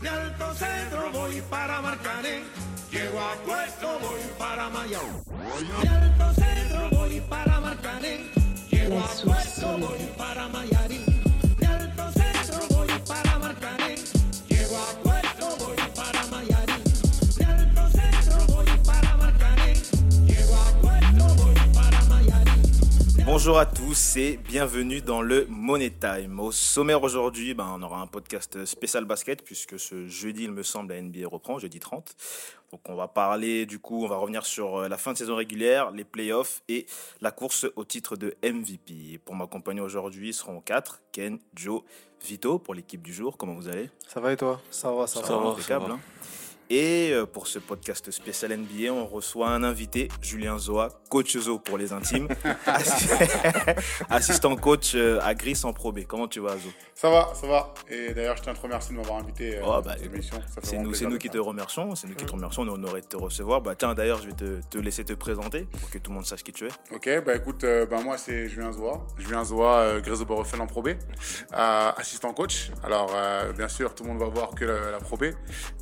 De Alto Centro voy para Marcané. Llego a Puerto, voy para Mayao. De Alto Centro voy para Marcané. Llego a Puerto, voy para Mayarín. De Alto Centro voy para Marcané. Llego a Puerto, voy para Mayarín. De Alto Centro voy para Marcané. Llego a Puerto, voy para Mayarín. Bonjour à tous et bienvenue dans le Money Time. Au sommaire aujourd'hui, ben, on aura un podcast spécial basket puisque ce jeudi, il me semble, la NBA reprend, jeudi 30. Donc on va parler du coup, on va revenir sur euh, la fin de saison régulière, les playoffs et la course au titre de MVP. Et pour m'accompagner aujourd'hui, seront quatre, Ken, Joe, Vito pour l'équipe du jour. Comment vous allez? Ça va et toi? Ça va, ça, Ça va. va, impeccable, hein. Et euh, pour ce podcast spécial NBA, on reçoit un invité, Julien Zoa, coach Zo pour les intimes, assi- assistant coach euh, à Gris en Pro B. Comment tu vas, Zo? Ça va, ça va. Et d'ailleurs, je tiens à te remercier de m'avoir invité euh, Oh, à bah, cette émission. C'est nous, qui te remercions, c'est nous qui te remercions, on est honoré de te recevoir. Bah tiens, d'ailleurs, je vais te, te laisser te présenter pour que tout le monde sache qui tu es. Ok, bah écoute, euh, bah, moi c'est Julien Zoa. Julien Zoa, euh, Grèce Borofel en Pro B, euh, assistant coach. Alors, bien sûr, tout le monde va voir que la, la Pro B,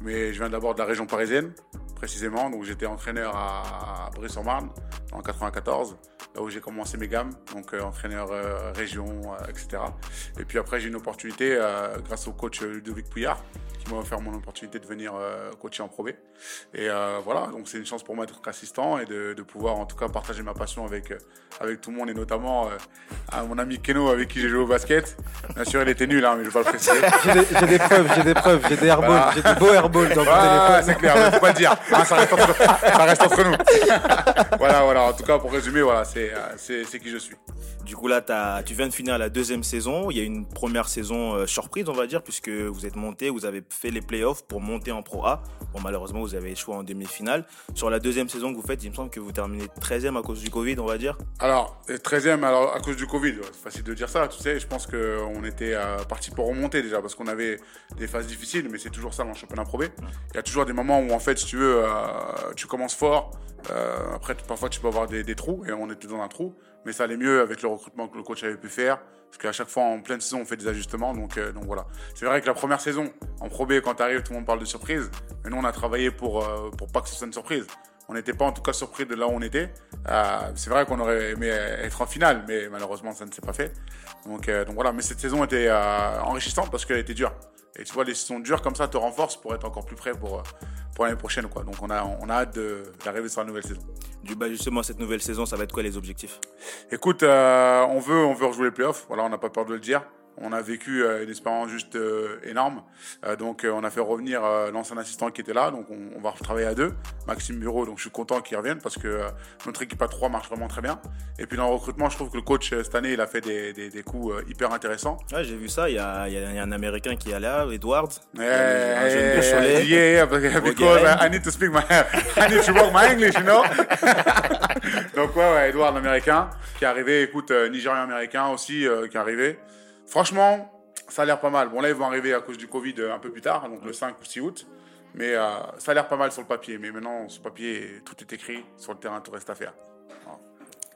mais je viens d'abord la région parisienne, précisément. Donc, j'étais entraîneur à, Brie-sur-Marne en 94, là où j'ai commencé mes gammes, donc euh, entraîneur euh, région, euh, etc. Et puis après, j'ai une opportunité grâce au coach Ludovic Pouillard qui m'a offert mon opportunité de venir euh, coacher en Pro B. Et euh, voilà, donc c'est une chance pour moi d'être assistant et de, de pouvoir en tout cas partager ma passion avec, euh, avec tout le monde et notamment euh, à mon ami Keno avec qui j'ai joué au basket. Bien sûr, il était nul, hein, mais je vais pas le préciser. J'ai des, preuves, j'ai des preuves, j'ai des airballs, Voilà. j'ai des beaux airballs dans mon Ah, téléphone. c'est clair, mais faut pas le dire. Hein, ça, reste entre, ça reste entre nous. voilà, voilà. En tout cas, pour résumer, voilà, c'est euh, c'est qui je suis. Du coup, là, t'as- tu viens de finir la deuxième saison. Il y a une première saison euh, surprise, on va dire, puisque vous êtes monté, vous avez fait les playoffs pour monter en Pro A. Bon, malheureusement, vous avez échoué en demi-finale. Sur la deuxième saison que vous faites, il me semble que vous terminez 13e à cause du Covid, on va dire. Alors, euh, 13e, alors à cause du Covid, c'est facile de dire ça, tu sais, je pense qu'on était euh, parti pour remonter déjà, parce qu'on avait des phases difficiles, mais c'est toujours ça dans le championnat Pro B. Il y a toujours des moments où, en fait, si tu veux, euh, tu commences fort, euh, après, parfois, tu peux avoir des, des trous, et on était dans un trou, mais ça allait mieux avec le recrutement que le coach avait pu faire, parce qu'à chaque fois, en pleine saison, on fait des ajustements, donc, euh, donc voilà. C'est vrai que la première saison, en Pro B, quand tu arrives, tout le monde parle de surprise, mais nous, on a travaillé pour, euh, pour pas que ce soit une surprise. On n'était pas en tout cas surpris de là où on était. Euh, c'est vrai qu'on aurait aimé être en finale, mais malheureusement ça ne s'est pas fait. Donc, donc voilà, mais cette saison était enrichissante parce qu'elle était dure. Et tu vois, les saisons dures comme ça te renforcent pour être encore plus prêt pour, euh, pour l'année prochaine. Quoi. Donc on a, on a hâte d'arriver sur la nouvelle saison. Du bah, justement, cette nouvelle saison, ça va être quoi les objectifs? Écoute, euh, on, veut, on veut rejouer les playoffs. Voilà, on n'a pas peur de le dire. On a vécu euh, une expérience juste euh, énorme. Euh, donc, on a fait revenir l'ancien assistant qui était là. Donc, on, va retravailler à deux. Maxime Bureau, donc je suis content qu'il revienne parce que notre équipe à trois marche vraiment très bien. Et puis, dans le recrutement, je trouve que le coach cette année, il a fait des, des, des coups hyper intéressants. Ouais, j'ai vu ça. Il y a, il y un Américain qui est là, Edward. Eh, un jeune de eh, Cholet. yeah, yeah, because. I need to speak my, I need to work my English, you know? Donc ouais, ouais, Edouard l'américain qui est arrivé, écoute, euh, Nigérian américain aussi euh, qui est arrivé. Franchement, ça a l'air pas mal. Bon là, ils vont arriver à cause du Covid euh, un peu plus tard, donc le 5 ou 6 août. Mais euh, ça a l'air pas mal sur le papier. Mais maintenant, sur le papier, tout est écrit. Sur le terrain, tout reste à faire.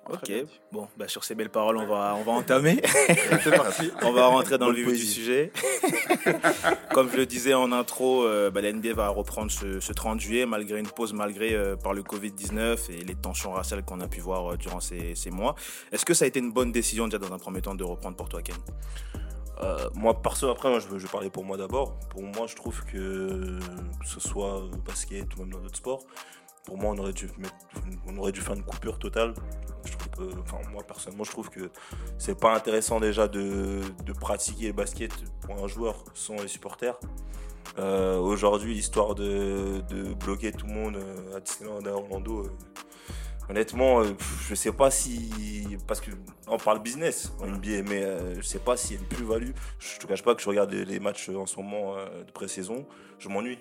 Ok. Bon, bah, sur ces belles paroles, on va, on va entamer. C'est parti. On va rentrer dans le vif du sujet. Comme je le disais en intro, euh, bah, la NBA va reprendre ce, ce 30 juillet malgré une pause, malgré euh, par le Covid-19 et les tensions raciales qu'on a pu voir euh, durant ces, ces mois. Est-ce que ça a été une bonne décision déjà dans un premier temps de reprendre pour toi, Ken? Euh, moi, perso, après, moi, je, veux, je vais parler pour moi d'abord. Pour moi, je trouve que, que ce soit euh, basket ou même dans d'autres sports, pour moi, on aurait dû, mettre- on aurait dû faire une coupure totale. Je trouve que, enfin, moi, personnellement, je trouve que c'est pas intéressant déjà de, de pratiquer le basket pour un joueur sans les supporters. Euh, Aujourd'hui, l'histoire de, de bloquer tout le monde euh, à Disneyland à Orlando, euh, honnêtement, euh, je sais pas si. Parce que on parle business en NBA, mais euh, je sais pas s'il y a une plus-value. Je te cache pas que je regarde les, les matchs en ce moment euh, de pré-saison, je m'ennuie.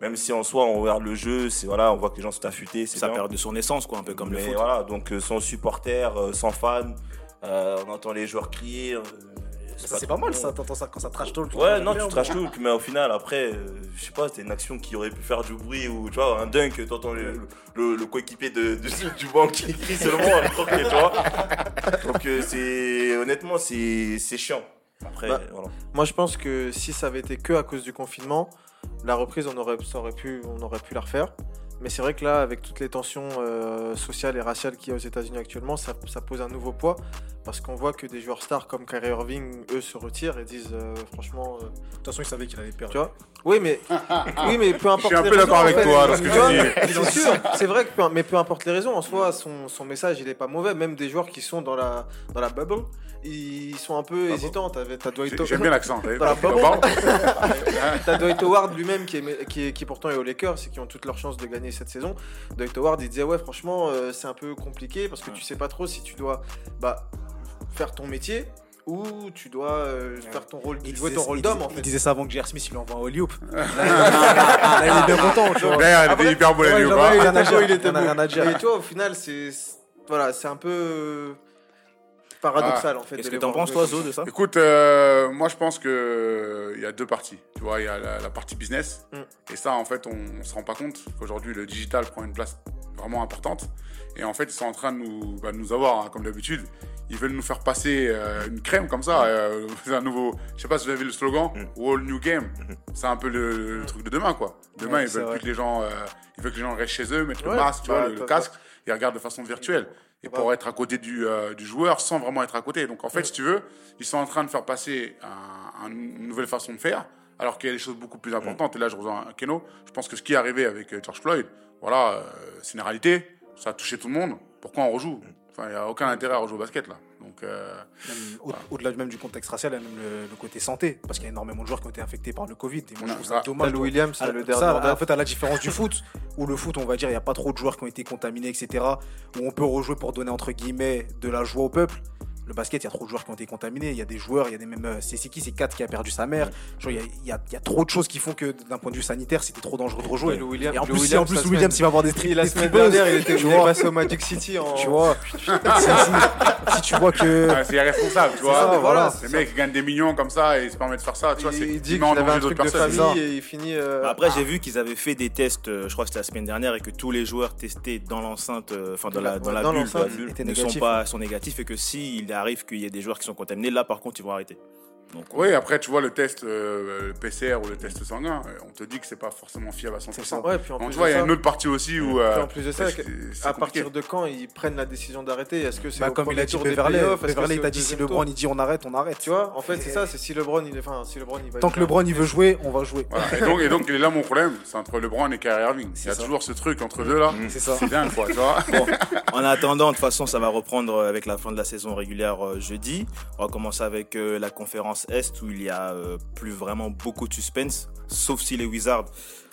Même si en soi, on regarde le jeu, c'est voilà, on voit que les gens sont affûtés, c'est perd de son essence, quoi, un peu comme le foot. voilà, donc euh, sans supporters, euh, sans fans, euh, on entend les joueurs crier. euh, C'est pas mal ça, t'entends ça quand ça trash talk. Ouais, non, tu trash talk, mais au final, après, euh, je sais pas, c'était une action qui aurait pu faire du bruit ou tu vois, un dunk, t'entends le, le, le coéquipier de, de- du banc qui crie seulement, alors que, tu vois. Donc, euh, c'est honnêtement, c'est c'est chiant. Après, Bah, voilà. Moi je pense que si ça avait été que à cause du confinement, La reprise, on aurait, pu, on pu la refaire. Mais c'est vrai que là, avec toutes les tensions euh, sociales et raciales qu'il y a aux États-Unis actuellement, ça, ça pose un nouveau poids. Parce qu'on voit que des joueurs stars comme Kyrie Irving, eux, se retirent et disent euh, franchement. euh, De toute façon, il savait qu'il allait perdre. tu vois? Oui, mais, oui, mais peu importe. Je suis un les peu d'accord en avec fait. toi dans ce que Tu vois, tu dis. C'est sûr, c'est vrai que peu, mais peu importe les raisons, en soi, son, son message il est pas mauvais. Même des joueurs qui sont dans la, dans la bubble, ils sont un peu hésitants. T'avais- T'as Dwight, J'ai- J'aime bien l'accent. t'as Dwight Howard lui-même qui, est- qui, est- qui pourtant est aux Lakers et qui ont toutes leurs chances de gagner cette saison. Dwight Howard il disait ouais franchement euh, c'est un peu compliqué parce que tu sais pas trop si tu dois bah, faire ton métier ou tu dois euh, faire ton rôle, Il jouer disait- ton rôle d'homme en fait. Il disait ça avant que J.R. Smith il l'envoie au Hoop. Là, il est bien content, tu vois. D'ailleurs, il était hyper beau, la il était rien à dire. Et toi, au final, c'est c'est- voilà, c'est un peu euh, paradoxal en fait. Qu'est-ce que t'en penses, toi, Zo, de ça? Écoute, euh, moi je pense que euh, il y a deux parties. Tu vois, il y a la, la partie business. Mm. Et ça, en fait, on, on se rend pas compte qu'aujourd'hui le digital prend une place vraiment importante. Et en fait, ils sont en train de nous, bah, de nous avoir, hein, comme d'habitude. Ils veulent nous faire passer euh, une crème comme ça. euh, c'est un nouveau. Je sais pas si vous avez vu le slogan. All New Game. C'est un peu le, le truc de demain, quoi. Demain, Ouais, ils veulent plus que les gens. euh, ils veulent que les gens restent chez eux, mettre Ouais, le masque, tu vois, le, le casque, et regardent de façon virtuelle. Et pour être à côté du, euh, du joueur sans vraiment être à côté. Donc en fait, si tu veux, ils sont en train de faire passer un- un- une nouvelle façon de faire, alors qu'il y a des choses beaucoup plus importantes. Et là, je rejoins Keno. Je pense que ce qui est arrivé avec euh, George Floyd, voilà, euh, c'est une réalité. Ça a touché tout le monde. Pourquoi on rejoue? Enfin, il n'y a aucun intérêt à rejouer au basket là. Donc, euh, Au-delà même du contexte racial, il y a même le, le côté santé. Parce qu'il y a énormément de joueurs qui ont été infectés par le Covid. Et moi, je trouve ça Ah, dommage. Williams, À- le ça, dernier en date. en fait, à la différence du foot, où le foot, on va dire, il n'y a pas trop de joueurs qui ont été contaminés, etc., où on peut rejouer pour donner, entre guillemets, de la joie au peuple. Le basket, il y a trop de joueurs qui ont été contaminés. Il y a des joueurs, il y a des même. euh, C'est qui C'est 4 qui a perdu sa mère. Genre, il y a, il y a- il y a trop de choses qui font que, d'un point de vue sanitaire, c'était trop dangereux de rejouer. Ouais, et en plus, si Williams, en plus, Williams, semaine- il va avoir des tri- la des semaine dernière, il était passé au Magic City en. Tu vois, si, si- si tu vois que. ah, c'est irresponsable, tu vois. ça, voilà, Les mecs gagnent des millions comme ça et ils se permettent de faire ça. Tu vois, il, c'est il dit qu'il avait un truc de personnes. famille et il finit. euh, Bah, Après, j'ai vu qu'ils avaient fait des tests, euh, je crois que c'était la semaine dernière, et que tous les joueurs testés dans l'enceinte, enfin dans la, dans la Dans bulle, ne sont négatifs, pas sont négatifs, et que s'il arrive qu'il y ait des joueurs qui sont contaminés, là par contre ils vont arrêter. Donc, Oui, après, tu vois, le test euh, PCR ou le test sanguin, euh, on te dit que c'est pas forcément fiable à 100%. Ouais, puis en Donc, plus tu vois, il y a une autre partie aussi où. Puis euh, en plus de ça, c'est- c'est à partir de quand ils prennent la décision d'arrêter? Est-ce que c'est Bah, au comme il a dit Beverley, Beverley t'a dit si LeBron il dit on arrête, on arrête. Tu vois, en fait, c'est ça. C'est si LeBron, il, enfin, si LeBron, il va. Tant que LeBron il veut jouer, on va jouer. Voilà. Et, donc, et donc, il est là mon problème, c'est entre LeBron et Kyrie Irving. Il y a ça. toujours ce truc entre deux là. C'est ça. C'est dingue, quoi, tu vois. Bon, en attendant, de toute façon, ça va reprendre avec la fin de la saison régulière euh, jeudi. On va commencer avec la conférence Est où il y a euh, plus vraiment beaucoup de suspense, sauf si les Wizards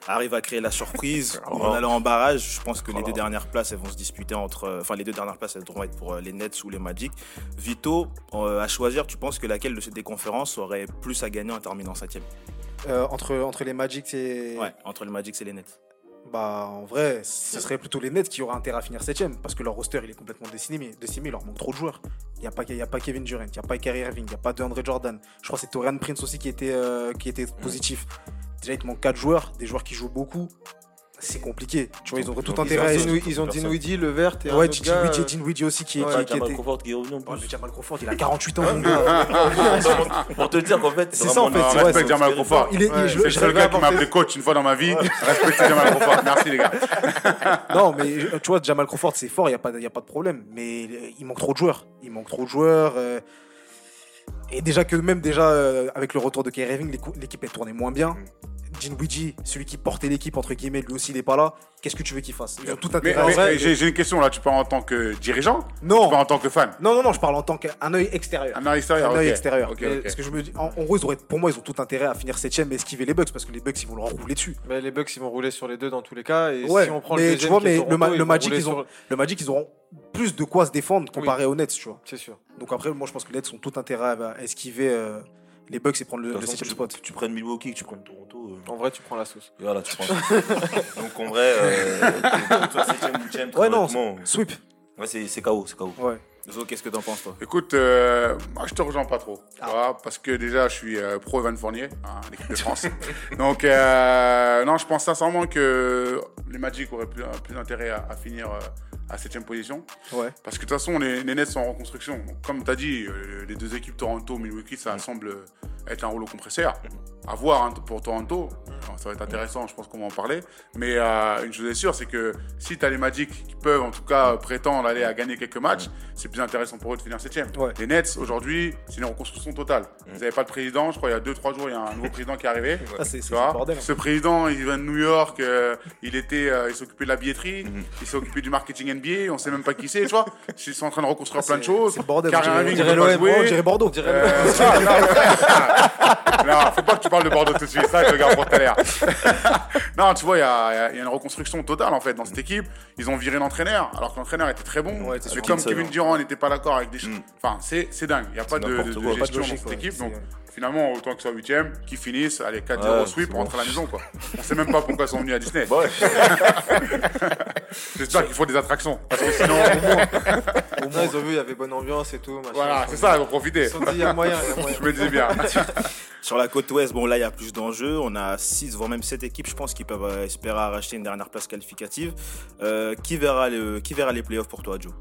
arrivent à créer la surprise en allant en barrage. Je pense que les deux dernières places, elles vont se disputer entre. euh, Enfin, les deux dernières places, elles devront être pour euh, les Nets ou les Magic. Vito, euh, à choisir, tu penses que laquelle de ces deux conférences aurait plus à gagner en terminant septième Euh, entre, entre les Magic et. Ouais, entre les Magic et les Nets. Bah, en vrai, ce serait plutôt les Nets qui auraient intérêt à finir 7 parce que leur roster il est complètement décimé. décimé il leur manque trop de joueurs. Il n'y a, pas- a pas Kevin Durant, il n'y a pas Kyrie Irving, il n'y a pas DeAndre Jordan. Je crois que c'est Torian Prince aussi qui était, euh, qui était positif. Déjà, il te manque 4 joueurs, des joueurs qui jouent beaucoup. C'est compliqué. Tu vois, ils auraient tout ont intérêt. Ils ont- ont. Dinwiddie, le vert et Ouais, Dinwiddie- euh, Dinwiddie aussi qui, Ouais, qui- était. Crawford qui est revenu en Ouais, plus. mais Jamal Crawford, il a 48 ans. Pour te dire qu'en fait, C'est ça, en fait, euh, Respecte c'est- Jamal Crawford. Il est, le seul gars qui m'a appelé coach une fois dans ma vie. Respectez Jamal Crawford. Merci, les gars. Non, mais euh, tu vois, Jamal Crawford, c'est fort, il n'y a, pas- y a pas de problème. Mais euh, il manque trop de joueurs. Il manque trop de joueurs. Et déjà que même déjà euh, avec le retour de Kyrie Irving, l'équipe elle tournait moins bien. Dinwiddie, celui qui portait l'équipe entre guillemets, lui aussi il n'est pas là. Qu'est-ce que tu veux qu'il fasse? Ils ont tout Mais, intérêt. à- mais, vrai, j'ai j'ai une question là. Tu parles en tant que dirigeant? Non, Tu parles en tant que fan? Non, non, non, je parle en tant qu'un œil extérieur. Un œil extérieur. Un œil extérieur. Ok, Mais ok. Ce que je me dis, en, en gros, ils auraient, pour moi, ils ont tout intérêt à finir 7ème et esquiver les Bucks parce que les Bucks ils vont leur rouler dessus. bah, les Bucks, ils vont rouler sur les deux dans tous les cas. Et Ouais, si on prend mais le tu vois, est mais le Magic, ils ont- sur- Le Magic, ils auront plus de quoi se défendre comparé aux Nets, tu vois. C'est sûr. Donc après, moi, je pense que les Nets ont tout intérêt à, esquiver euh, les Bucks et prendre le, le toute façon, 7ème tu, spot. tu prennes Milwaukee, que tu prennes Toronto. euh, En vrai, tu prends la sauce. et voilà, tu prends. Donc en vrai, euh, que tu sois 7ème, 8ème, Ouais, non, Sweep. ouais, c'est c'est KO, c'est KO. Ouais. Zo, qu'est-ce que t'en penses, toi? Écoute, euh, moi je te rejoins pas trop, Ah. parce que déjà je suis euh, pro Evan Fournier, hein, l'équipe de France. Donc euh, non, je pense sincèrement que les Magic auraient plus, plus intérêt à, à finir euh, à 7 position, Ouais. parce que de toute façon les, les Nets sont en reconstruction. Donc, comme tu as dit, euh, les deux équipes Toronto, Milwaukee, ça semble être un rouleau compresseur. À voir hein, pour Toronto. Ça va être intéressant, je pense qu'on va en parler. Mais euh, une chose est sûre, c'est que si tu as les Magic qui peuvent en tout cas prétendre aller à gagner quelques matchs, c'est plus intéressant pour eux de finir 7 Ouais. Les Nets, aujourd'hui, c'est une reconstruction totale. Vous n'avez pas de président, je crois, il y a 2-3 jours, il y a un nouveau président qui est arrivé. Ah, c'est c'est bordel. hein. ce président, il vient de New York, euh, il était, euh, il s'occupait de la billetterie, il s'est occupé du marketing NBA, on sait même pas qui c'est, tu vois. Ils sont en train de reconstruire plein de choses. C'est le bordel. Kyrie on dirait- Irving, on il dirait l'OM, jouer. on dirait Bordeaux. Euh, non, non, faut pas que tu parles de Bordeaux tout de suite, ça je le garde pour tout à non, tu vois, il y a, il y a une reconstruction totale en fait dans cette équipe. Ils ont viré l'entraîneur, alors que l'entraîneur était très bon. Ouais, Mais comme Kevin hein. Durant n'était pas d'accord avec des choses. Mm. Enfin, c'est c'est dingue, il n'y a pas de, de- n'importe de quoi. Pas de gestion logique, dans cette ouais. équipe. Donc finalement, autant que ce soit 8ème, qu'ils finissent, allez, 4-0 Ouais, sweep, rentre bon. à la maison quoi. On sait même pas pourquoi ils sont venus à Disney. Ouais. J'espère qu'il faut des attractions. Parce que sinon, au moins- ils ont vu, il y avait bonne ambiance et tout. machin. voilà, c'est ça, ils vont profiter. Ils se sont dit, il y a moyen, il y a moyen. Je me disais bien. Sur la côte ouest, bon là il y a plus d'enjeux. On a 6 voire même 7 équipes, je pense, qui peuvent euh, espérer arracher une dernière place qualificative. Euh, qui, verra le, qui verra les playoffs pour toi, Joe?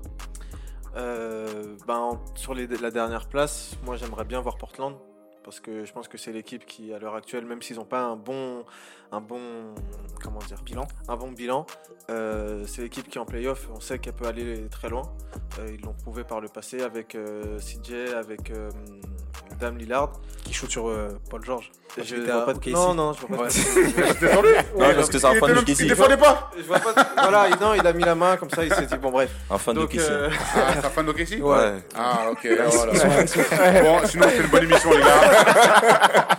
Euh, ben, sur les- la dernière place, moi j'aimerais bien voir Portland. Parce que je pense que c'est l'équipe qui, à l'heure actuelle, même s'ils n'ont pas un bon, un bon, comment dire, Bilan. un bon bilan, euh, c'est l'équipe qui en playoff, on sait qu'elle peut aller très loin. Ils l'ont prouvé par le passé avec CJ, avec Dame Lillard. Qui shoot sur euh, Paul George. Je vois pas de Casey. non, non, je vois pas de Non, parce que c'est un Il fan de même- il Casey. défendait pas. Je vois pas de- Voilà, il- non, il a mis la main comme ça, il s'est dit, bon bref. Un fan de Donc, Casey. euh, Ah, c'est un fan d'OKC Ouais. Ah, ok. voilà. Bon, sinon, c'est une bonne émission, les gars.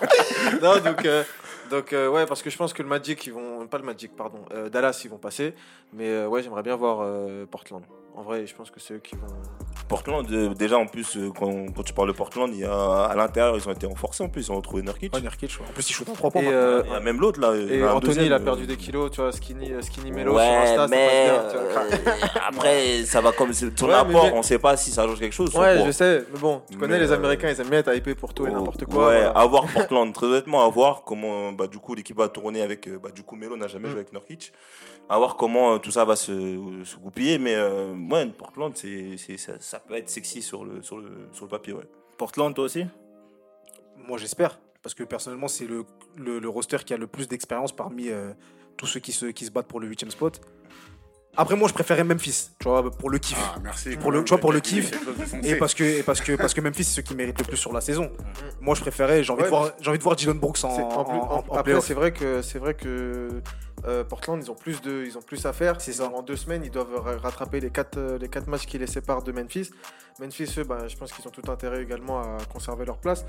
non, donc, euh, donc euh, ouais, parce que je pense que le Magic, ils vont, pas le Magic, pardon, euh, Dallas, ils vont passer. Mais euh, ouais, j'aimerais bien voir euh, Portland. En vrai, je pense que c'est eux qui vont. Portland, euh, déjà en plus, euh, quand, quand tu parles de Portland, il y a, à l'intérieur, ils ont été renforcés en plus, ils ont retrouvé Nurkic. Ouais, Nurkic, ouais. En plus, il shoot en 3 points. Et, euh, même l'autre là. et Anthony, deuxième, il a euh, perdu des kilos, tu vois, Skinny, skinny Mello Ouais, sur Insta, ça mais passe bien. tu vois. euh, après, ça va comme c'est ton mais apport, on sait pas si ça change quelque chose. Ouais, je sais, mais bon, tu connais Mais, les Américains, ils aiment bien être hypés pour tout et n'importe quoi. Ouais, voilà. à voir Portland. Très honnêtement, à voir comment bah, du coup l'équipe va tourner avec. Bah, du coup, Melo n'a jamais Mm. joué avec Nurkic. À voir comment tout ça va se, se goupiller. Mais euh, ouais, Portland, c'est, c'est- ça, ça peut être sexy sur le, sur le, sur le papier. Ouais. Portland, toi aussi? Moi, j'espère. Parce que personnellement, c'est le, le, le roster qui a le plus d'expérience parmi euh, tous ceux qui se, qui se battent pour le 8 spot. Après, moi, je préférais Memphis, tu vois, pour le kiff. Ah, merci. Pour le- tu vois, pour le kiff. Et parce que, et parce que, parce que Memphis, c'est ceux qui méritent le plus sur la saison. Moi, je préférais, j'ai envie, Ouais, de voir, j'ai envie de voir Dylan Brooks en, en en- en- après, c'est vrai que c'est vrai que euh, Portland, ils ont plus de, ils ont plus à faire. C'est ça. En deux semaines, ils doivent ra- rattraper les quatre, euh, les quatre matchs qui les séparent de Memphis. Memphis, eux, bah, je pense qu'ils ont tout intérêt également à conserver leur place.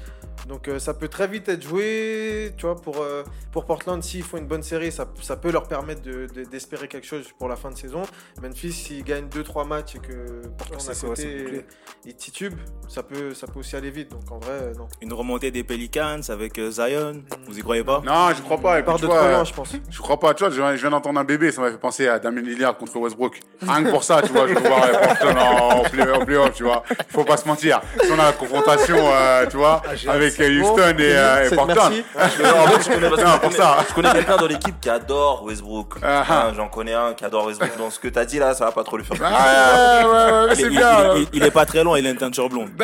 Donc, euh, ça peut très vite être joué. Tu vois, pour euh, pour Portland, s'ils font une bonne série, ça, ça peut leur permettre de- de- d'espérer quelque chose pour la fin de saison. Memphis, s'ils gagnent 2-3 matchs et que Portland c'est à côté, ils titubent, ça peut, ça peut aussi aller vite. Donc, en vrai, non. Une remontée des Pelicans avec euh, Zion, vous y croyez pas? Non, je crois pas. Puis, de trop vois, loin, je pense. je crois pas. Tu vois, je viens, je viens d'entendre un bébé, ça m'a fait penser à Damien Lillard contre Westbrook. Rien que pour ça, tu vois, je veux voir les Portland en, en play- en playoff, tu vois. Il faut pas se mentir. Si on a la confrontation, euh, tu vois, avec euh, Houston et, euh, et Portland. je connais, Non, pour connais- ça. je connais quelqu'un dans l'équipe qui adore Westbrook. Ah, ah. Hein, J'en connais un qui adore Westbrook. Ce que t'as dit là, ça va pas trop lui faire. Ah, ouais, c'est bien. il- il- il est pas très loin, il a une teinture blonde.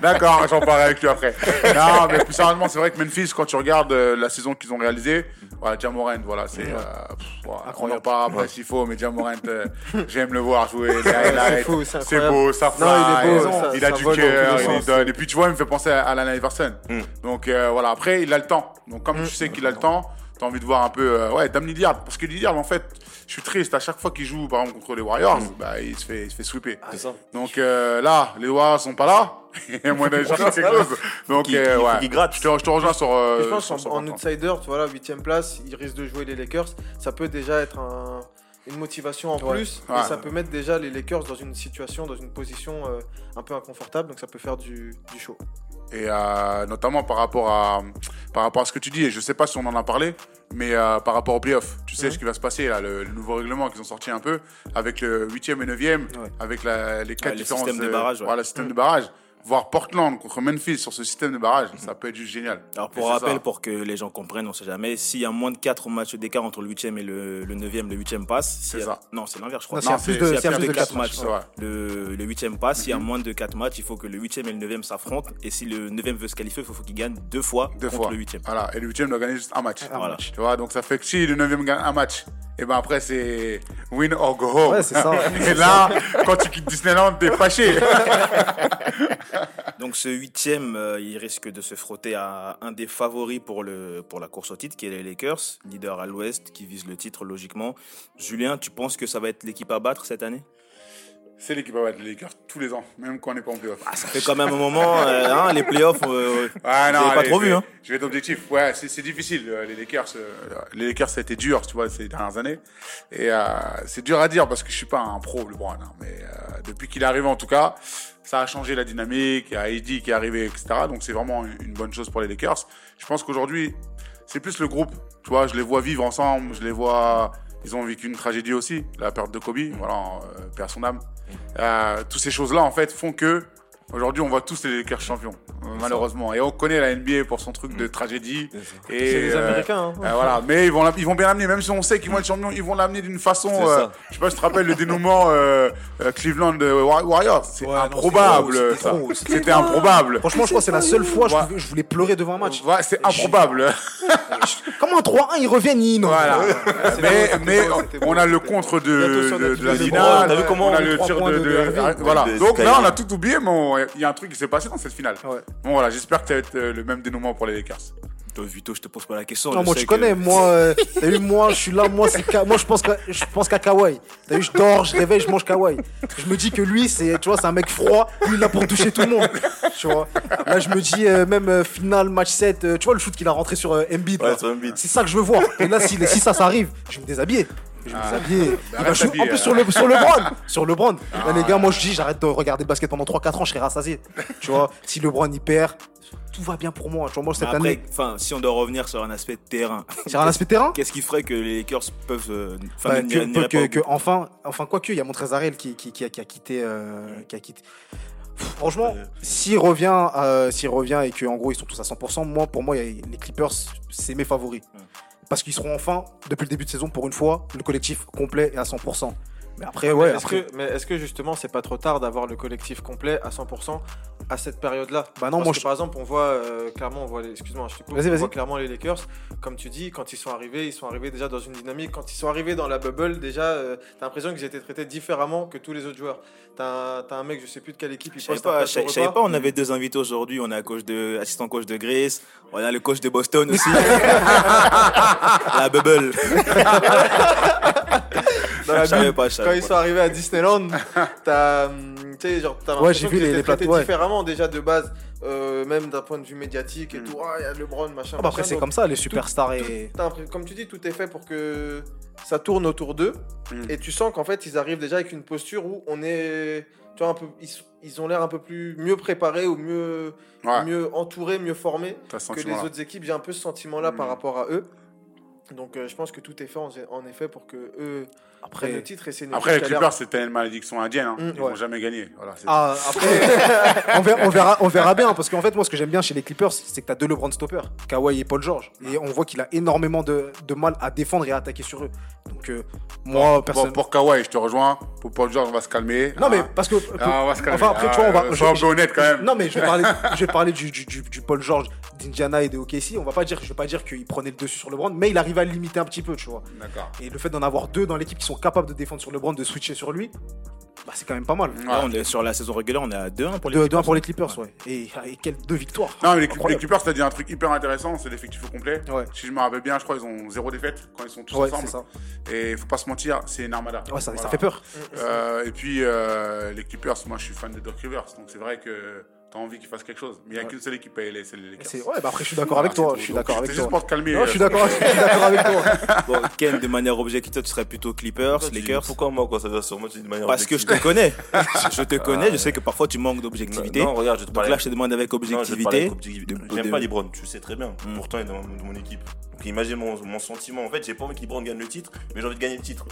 D'accord, j'en parlerai avec lui après. Non, mais plus sérieusement, c'est vrai que Memphis, quand tu regardes euh, la saison qu'ils ont réalisée, voilà, Jamorant, voilà, c'est. euh, pff, voilà, on en parle après s'il faut, mais Jamorant, euh, j'aime le voir jouer. c'est beau, ça fly, Non, il est beau, ça- il a ça du cœur, il sens. donne. Et puis tu vois, il me fait penser à Alan Iverson. Mm. Donc euh, voilà, après, il a le temps. Donc comme tu sais qu'il a le temps, t'as envie de voir un peu. euh, ouais, Dame Lillard. Parce que Lillard, en fait, je suis triste. À chaque fois qu'il joue, par exemple, contre les Warriors, bah, il se fait, il se fait sweeper. C'est ça. Donc euh, là, les Warriors sont pas là. Et moi, chercher quelque chose. Donc, Qu'il- euh, ouais. gratte. Je te, je te rejoins sur. euh, je pense sur- en, sur en Vincent. outsider, tu vois, la 8ème place, ils risquent de jouer les Lakers. Ça peut déjà être un- une motivation en Ouais. plus. Ouais. Et ça peut mettre déjà les Lakers dans une situation, dans une position euh, un peu inconfortable. Donc ça peut faire du, du show. Et euh, notamment par rapport, à, par rapport à ce que tu dis, et je sais pas si on en a parlé, mais euh, par rapport au playoff, tu sais ce qui va se passer, là, le, le nouveau règlement qu'ils ont sorti un peu, avec le 8e et 9e, Ouais. avec la- les quatre le différences système de barrage, ouais. Voilà, le système de barrage. Voir Portland contre Memphis sur ce système de barrage, ça peut être juste génial. Alors pour c'est rappel, ça. pour que les gens comprennent, on sait jamais, s'il y a moins de 4 matchs d'écart entre le 8 et le, le 9e, le 8 passe. A- ça. Non, c'est l'inverse, je crois. Non, s'il y a Non, plus c'est- de, a plus plus de de 4 quatre matchs, c'est le, le 8 passe. S'il y a Mhm. moins de 4 matchs, il faut que le 8 et le 9e s'affrontent. Et si le 9e veut se qualifier, il faut, faut qu'il gagne deux fois Deux contre fois. le 8 Voilà, et le huitième doit gagner juste un match. Un Voilà. match. Tu vois, donc ça fait que si le neuvième gagne un match, et ben après c'est win or go home. Ouais, c'est ça. et là, quand tu quittes Disneyland, t'es fâché. Donc ce huitième, euh, il risque de se frotter à un des favoris pour, le, pour la course au titre, qui est les Lakers, leader à l'ouest, qui vise le titre logiquement. Julien, tu penses que ça va être l'équipe à battre cette année? C'est l'équipe à battre les Lakers tous les ans, même quand on n'est pas en playoff. ah, Ça fait quand même un moment, euh, hein, les playoffs, euh, Ah avez pas trop vu. Hein. Je vais être objectif. Ouais, c'est difficile. euh, Les Lakers, euh, les Lakers, ça a été dur, tu vois, ces dernières années. Et c'est dur à dire parce que je suis pas un pro, LeBron. hein, mais depuis qu'il est arrivé, en tout cas, ça a changé la dynamique. Il y a AD qui est arrivé, etc. Donc c'est vraiment une bonne chose pour les Lakers. Je pense qu'aujourd'hui, c'est plus le groupe. Tu vois, je les vois vivre ensemble. Je les vois. Ils ont vécu une tragédie aussi, la perte de Kobe. Voilà, euh, à son âme. Euh, toutes ces choses-là, en fait, font que aujourd'hui, on voit tous les Lakers champions, euh, malheureusement. Et on connaît la NBA pour son truc de tragédie. Et C'est les euh, Américains. hein. euh, voilà, mais ils vont, ils vont bien l'amener, même si on sait qu'ils vont être champions, ils vont l'amener d'une façon. Euh, je sais pas si tu te rappelles le dénouement Cleveland Wa- Warriors, c'est Ouais, improbable. c'était improbable. Franchement, je crois que c'est la seule fois que Ouais. je voulais- je voulais pleurer devant un match. Ouais, c'est improbable. Comment un 3-1, ils reviennent, ils. Voilà. Mais on a le contre de, la finale. T'as vu comment on a le tir de, voilà. Donc là, on a tout oublié, mais il y a un truc qui s'est passé dans cette finale. Ouais. Bon voilà, j'espère que ça va être le même dénouement pour les Lakers. Toi, Vito, je te pose pas la question. Non, moi tu que- connais, moi, euh, t'as vu, moi je suis là, moi c'est Ka- moi je pense qu'à je pense qu'à Kawhi. T'as vu, je dors, je réveille, je mange Kawhi. Je me dis que lui, c'est, tu vois, c'est un mec froid, lui il est là pour toucher tout le monde. Tu vois. Là je me dis euh, même euh, finale match 7, euh, tu vois le shoot qu'il a rentré sur euh, Embiid. là. Ouais, sur Embiid. C'est ça que je veux voir. Et là si, si ça ça arrive, je vais me déshabiller. Je vais me Ah. Bah, en plus euh. sur le sur le brand, sur le brand. Là Ah. les gars, moi je dis j'arrête de regarder le basket pendant 3-4 ans, je serai rassasié. Tu vois, si le brand il perd, tout va bien pour moi. Tu vois, moi cette après, année, enfin, si on doit revenir sur un aspect terrain, sur un aspect terrain. qu'est-ce qui ferait que les Lakers peuvent, euh, enfin, Bah, que, enfin, enfin quoi que, il y a Montrezarel qui, qui, qui, a, qui a quitté, euh, qui a quitté. Pff, Franchement, Euh. s'il revient, euh, s'il revient et que en gros ils sont tous à 100%, moi pour moi les Clippers c'est mes favoris parce qu'ils seront enfin depuis le début de saison pour une fois le collectif complet et à 100%. Mais après ouais, Est-ce après, que, mais est-ce que justement c'est pas trop tard d'avoir le collectif complet à 100% à cette période-là? Bah non, Parce moi, que je- par exemple on voit euh, clairement on voit les, excuse-moi je te coupe, Vas-y, on vas-y. voit clairement les Lakers comme tu dis quand ils sont arrivés ils sont arrivés déjà dans une dynamique quand ils sont arrivés dans la bubble déjà euh, t'as l'impression qu'ils étaient traités différemment que tous les autres joueurs t'as un, t'as un mec je sais plus de quelle équipe il poste pas, je savais- pas, on avait deux invités aujourd'hui. On a coach de, assistant coach de Greece, on a le coach de Boston aussi. La bubble. Dans la Je savais bulle, pas, je savais quand ils pas. sont arrivés à Disneyland, t'as, hum, tu sais, genre, t'as Ouais, l'impression j'ai vu qu'ils les- étaient les traités plateaux, ouais. différemment déjà de base, euh, même d'un point de vue médiatique et Mm. tout. Ah, il y a LeBron, machin. Ah bah après c'est comme ça les superstars et comme tu dis, tout est fait pour que ça tourne autour d'eux. Mm. Et tu sens qu'en fait, ils arrivent déjà avec une posture où on est, tu vois, un peu, ils, ils ont l'air un peu plus mieux préparés ou mieux, Ouais, mieux entourés, mieux formés que les autres équipes. J'ai un peu ce sentiment-là par Mm. rapport à eux. Donc euh, je pense que tout est fait en, en effet pour que eux le après titre et c'est une Après, les Clippers, c'était une malédiction indienne. Hein. Mm, Ils ouais. vont jamais gagner. Voilà, Ah, après, on, verra, on, verra, on verra bien, parce qu'en fait, moi, ce que j'aime bien chez les Clippers, c'est que tu as deux LeBron stoppers, Kawhi et Paul George. Et on voit qu'il a énormément de, de mal à défendre et à attaquer sur eux. Donc, euh, moi, Bon, personne. pour Kawhi, je te rejoins. Pour Paul George, on va se calmer. non, mais Ah. parce que. Ah, on va se calmer. enfin, après, tu vois, on va. Je- honnête quand même. Non, mais je vais parler, je vais parler du, du, du, du Paul George d'Indiana et de OKC. On va pas dire, je vais pas dire qu'il prenait le dessus sur LeBron, mais il arrive à le limiter un petit peu, tu vois. D'accord. Et le fait d'en avoir deux dans l'équipe qui sont capables de défendre sur LeBron, de switcher sur lui, bah, c'est quand même pas mal. On est sur la saison régulière, on est à 2-1 pour les Deux, Clippers. deux pour les Clippers, ouais. Et, et quelles deux victoires. Non, mais les, les Incroyable. Clippers, t'as dit un truc hyper intéressant, c'est l'effectif au complet. Ouais. Si je me rappelle bien, je crois qu'ils ont zéro défaite quand ils sont tous Ouais, ensemble. ça. Et faut pas se mentir, c'est une armada. Ouais, ça, ça fait peur. Euh, et puis, euh, les Clippers, moi je suis fan de Doc Rivers, donc c'est vrai que t'as envie qu'ils fassent quelque chose. Mais il n'y a Ouais. qu'une seule équipe à LA, c'est les Lakers. Ouais, bah après, je suis d'accord avec Voilà, toi. c'est Je suis d'accord avec C'est juste toi. pour te calmer. Non, je suis d'accord je suis d'accord avec toi. Bon, Ken, de manière objective, toi, tu serais plutôt Clippers, Lakers. Pourquoi moi, quoi, ça sur moi, tu dis de manière Parce que je te connais. je te connais, je sais que parfois tu manques d'objectivité. Non, regarde, je te Donc parlais. là, je te demande avec objectivité. avec de- J'aime de- pas LeBron, tu sais très bien. Mm. Pourtant, il est dans, dans mon équipe. Donc imagine mon, mon sentiment. En fait, j'ai pas envie que LeBron gagne le titre, mais j'ai envie de gagner le titre.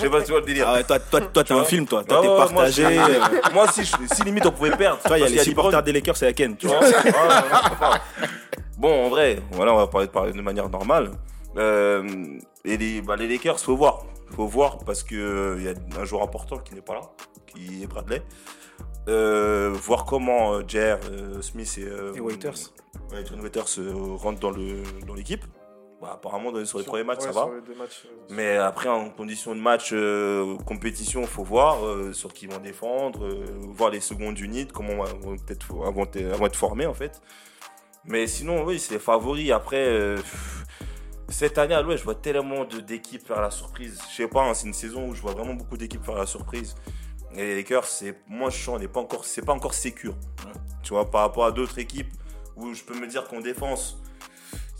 Je sais pas, tu vois le délire. Ah ouais, toi, toi, toi, t'es un film, toi. Toi, Ah t'es ouais, moi, partagé. je- euh, Moi, si, je- si limite on pouvait perdre. Toi, il y a les qu'il supporters des Lakers, c'est la Ken. tu vois. Bon, en vrai, voilà, on va parler, parler de manière normale. Euh, et les, bah, les Lakers, faut voir. Faut voir parce que euh, il y a un joueur important qui n'est pas là, qui est Bradley. Euh, voir comment euh, Jer, euh, Smith et, euh, Et Waiters. ouais, Waiters euh, rentrent dans le dans l'équipe. Bah, apparemment, sur les premiers matchs, Ouais, ça va. matchs, euh, Mais après, en condition de match, euh, compétition, faut voir euh, sur qui ils vont défendre, euh, voir les secondes unités, comment vont peut-être elles vont être- elles vont être formées en fait. Mais sinon, oui, c'est les favoris. Après, cette année à l'Ouest, je vois tellement de- d'équipes faire la surprise. Je sais pas, hein, c'est une saison où je vois vraiment beaucoup d'équipes faire la surprise. Et les Lakers, c'est, moi, je sens, on n'est pas encore, c'est pas encore sécure. Tu vois, par rapport à d'autres équipes où je peux me dire qu'en défense,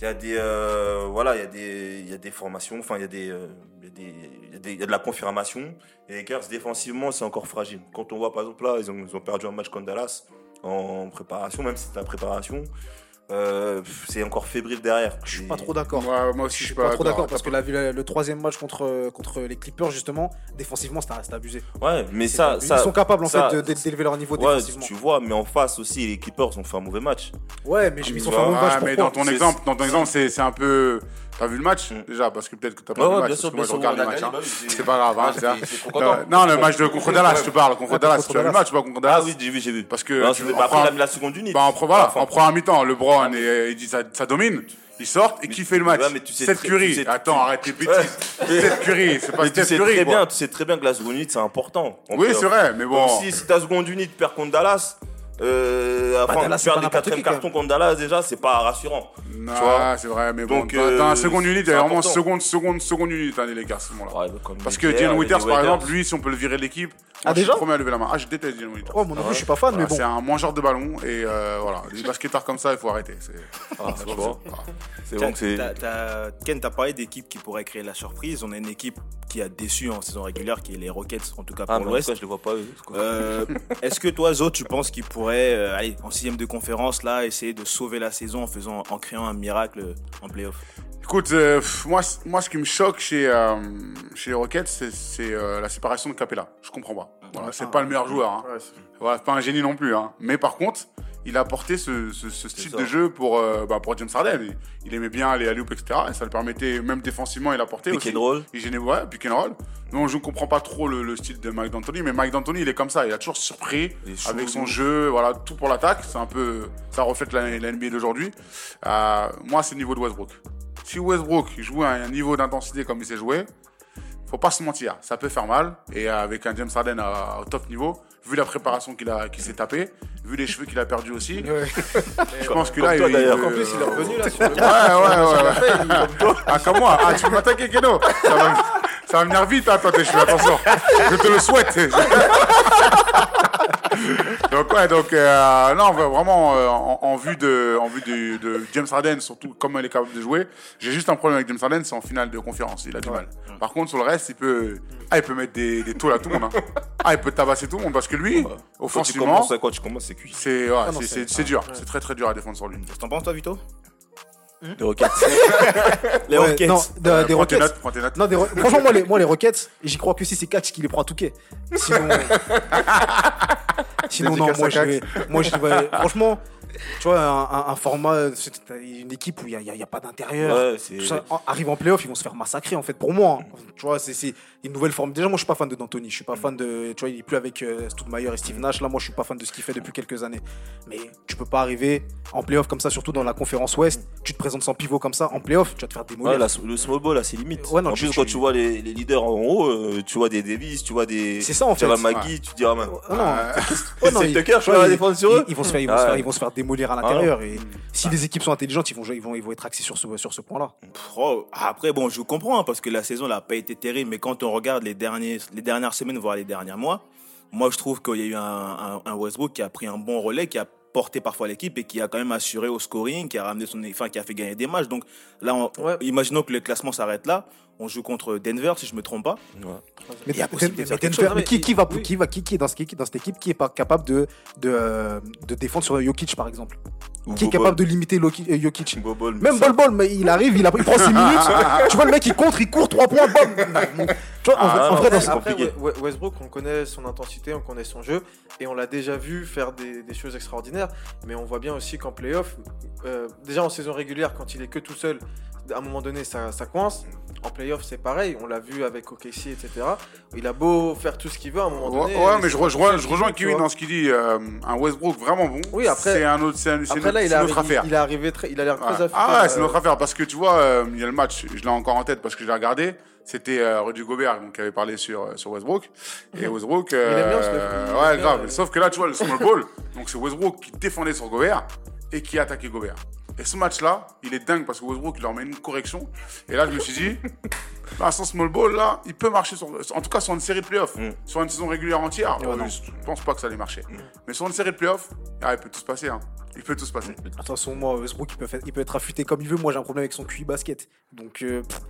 il y a des, euh, voilà, il y a des, il y a des formations, enfin, il y a des, y y de la confirmation. Et les Lakers, défensivement, c'est encore fragile. Quand on voit, par exemple, là, ils ont, ils ont perdu un match contre Dallas en préparation, même si c'est la préparation, euh, c'est encore fébrile derrière. Je suis pas trop d'accord. Ouais, moi aussi, Je suis pas trop d'accord parce que la, la- le troisième match contre, contre les Clippers, justement, défensivement, c'était abusé. Ouais, mais ça. Ils sont capables en ça- fait d'élever leur niveau Ouais, défensivement. tu vois, mais en face aussi, les Clippers ont fait un mauvais match. Ouais, mais ils sont Ouais, fait un bon match. mais dans ton exemple, dans ton exemple, c'est c'est un peu. T'as vu le match déjà Parce que peut-être que t'as pas Ouais, vu le match. bien parce sûr, que moi, je regarde on les hein. bah j'ai- C'est pas grave. hein, c'est un-. Euh, Non, le match de contre Dallas, tu parles. Contre Dallas, tu as vu le match pas contre Dallas Ah oui, j'ai vu, j'ai vu. Parce que. Non, tu- bah, après, prend- la seconde unité. Bah, en, pre- voilà, Enfin, en première mi-temps, LeBron, et, il dit ça, ça domine. Ils sortent et qui fait le match? Ouais, mais tu sais Seth Curry. tu sais- Attends, tu- arrête tes bêtises. Seth Curry, c'est pas Mais tu Seth sais Curry. très quoi. bien, tu sais très bien que la seconde unité c'est important. Oui, c'est vrai, mais bon. Donc si, si ta seconde unité perd contre Dallas, euh, enfin, Dallas, faire des quand cartons contre Dallas déjà, c'est pas rassurant. Non, tu vois c'est vrai, mais bon. Donc, T'as t'as un euh, second unit, il y c'est a vraiment seconde, seconde, seconde unit, hein, les Lakers, ce moment-là. Parce que les Witters, par exemple, lui, si on peut le virer de l'équipe, moi, je suis déjà le premier à lever la main. Ah, je déteste Jalen Witters. Oh, non plus, je suis pas fan, Voilà, mais bon. C'est un mangeur de ballon et euh, voilà, les basketteurs comme ça, il faut arrêter. c'est- Ah, T'as- bon c'est. t'as- t'as- Ken, t'as parlé d'équipes qui pourraient créer la surprise. On a une équipe qui a déçu en saison régulière, qui est les Rockets, en tout cas pour Ah, tout l'Ouest. je les vois pas. Euh, Est-ce que toi, Zo, tu penses qu'ils pourraient, euh, aller en sixième de conférence, là, essayer de sauver la saison en faisant, en créant un miracle en playoff Écoute, euh, moi, moi, ce qui me choque chez, euh, chez les Rockets, c'est euh, la séparation de Capella. Je comprends pas. Voilà, c'est pas le meilleur joueur. Hein. Ouais, c'est- Voilà, c'est pas un génie non plus. Hein. Mais par contre, il a apporté ce, ce- ce style ça. de jeu pour, euh, bah, pour James Harden. Il, il aimait bien les alley etc. Et ça le permettait, même défensivement, il apportait Pick aussi. and roll. Il gênait, ouais, pick and roll. Non, je ne comprends pas trop le, le style de Mike D'Antoni, mais Mike D'Antoni, il est comme ça. Il a toujours surpris avec son jeu, voilà, tout pour l'attaque. C'est un peu, ça reflète la, la NBA d'aujourd'hui. Euh, moi, c'est le niveau de Westbrook. Si Westbrook joue à un niveau d'intensité comme il s'est joué, faut pas se mentir, ça peut faire mal. Et avec un James Harden au top niveau, vu la préparation qu'il a, qu'il s'est tapé, vu les cheveux qu'il a perdu aussi, je pense que là, toi, il, d'ailleurs. il- En plus, il est revenu là sur le Ouais, ouais, ouais. ouais. Ah, comme moi. Ah, tu veux m'attaquer, Keno ça va, ça va venir vite, hein, toi, tes cheveux, attention. Je te le souhaite. donc, ouais, donc, euh, non, vraiment, euh, en, en vue, de, en vue de, de James Harden, surtout comment il est capable de jouer, j'ai juste un problème avec James Harden, c'est en finale de conférence. Il a du mal. Par contre, sur le reste, il peut, ah, il peut mettre des, des taules à tout le monde. hein. Ah, il peut tabasser tout le monde parce que lui, Quand tu offensivement, commences, quand tu commences, c'est cuit. c'est ouais, c'est dur. C'est très très dur à défendre sur lui. T'en penses, toi, Vito? Les Rockets. Les Ouais, Rockets. Non, de- Euh, des prends tes notes, prends tes notes. Non, des Ro- franchement, moi les, moi, les Rockets, j'y crois que si c'est Catch qui les prend à Touquet. Sinon, sinon non, moi je, vais, moi je ouais, franchement, tu vois, un, un- un format, c'est une équipe où il n'y a, pas d'intérieur. Ouais, c'est. Tout ça, en- arrive en playoff, ils vont se faire massacrer en fait. Pour moi, hein. tu vois, c'est c'est une nouvelle forme. Déjà, moi, je suis pas fan de D'Antoni. Je suis pas fan de, tu vois, il est plus avec euh, Stoudemire et Steve Nash. Là, moi, je suis pas fan de ce qu'il fait depuis quelques années. Mais tu peux pas arriver en playoff comme ça, surtout dans la conférence Ouest. Tu te présentes sans pivot comme ça en playoff, tu vas te faire démolir. Ouais, la- le small ball, là, c'est limite. Ouais, non, en tu- plus, tu- quand tu vois les, les leaders en haut, euh, tu vois des Davis, tu vois des. C'est ça, en fait. Jamal McGee, tu te dis, ah, man. Ah non, C'est Ouais, non, Tucker, je tu vois, vais ils- défendre sur eux. Ils, vont se faire, ils vont Ah se faire, ouais. ils vont se faire démolir à Ah l'intérieur. et si les équipes sont intelligentes, ils vont, ils vont, ils vont être axés sur ce, sur ce point-là. Oh, après, bon, je comprends hein, parce que la saison n'a pas été terrible, mais quand on regarde les, derniers, les dernières semaines, voire les derniers mois, moi je trouve qu'il y a eu un, un- un Westbrook qui a pris un bon relais, qui a porté parfois l'équipe et qui a quand même assuré au scoring, qui a ramené son, enfin, qui a fait gagner des matchs. Donc là, on- Ouais. imaginons que le classement s'arrête là. On joue contre Denver, si je me trompe pas. Ouais. Mais, Il y a Den- possibilité de faire mais quelque Denver- chose. mais qui, qui va, Oui. qui va, qui, qui est dans, ce- qui, dans cette équipe qui est pas capable de, de, euh, de défendre sur Jokic par exemple? Ou Qui est capable de limiter euh, Jokic? Bobol, Même Bol Bol, mais il arrive, il, a, il prend 6 minutes. tu vois le mec, il contre, il court 3 points, bam Tu vois, en, Ah, vrai- en non, vrai, dans c'est ce- Après, Westbrook, on connaît son intensité, on connaît son jeu, et on l'a déjà vu faire des, des choses extraordinaires. Mais on voit bien aussi qu'en playoff, euh, déjà en saison régulière, quand il est que tout seul, à un moment donné, ça, ça coince. En playoff, c'est pareil. On l'a vu avec OKC, etc. Il a beau faire tout ce qu'il veut, à un moment donné. ouais, mais je, rejoins- je rejoins Kevin dans ce qu'il dit. euh, un Westbrook vraiment bon. Oui, après- c'est un autre, c'est un- c'est Après notre, là, il, a notre affaire. il est arrivé très, il a l'air très affûté. Ah ouais, c'est euh, notre affaire parce que tu vois, euh, il y a le match, je l'ai encore en tête parce que je l'ai regardé. C'était euh, Rudy Gobert donc, qui avait parlé sur, euh, sur Westbrook. Et Westbrook. Il aime bien ce- euh, ouais, grave. euh, Sauf que là, tu vois, le small ball, donc c'est Westbrook qui défendait sur Gobert et qui attaquait Gobert. Et ce match-là, il est dingue parce que Westbrook, il leur met une correction. Et là, je me suis dit, là, sans small ball, là, il peut marcher sur, en tout cas sur une série de playoffs. Mm. Sur une saison régulière entière, je pense pas que ça allait marcher. Mais sur une série de playoffs, ah, il peut tout se passer. Hein. Il peut tout se passer. De toute façon, moi, Westbrook, il peut, faire- il peut être affûté comme il veut. Moi, j'ai un problème avec son QI basket. Donc, euh, pff,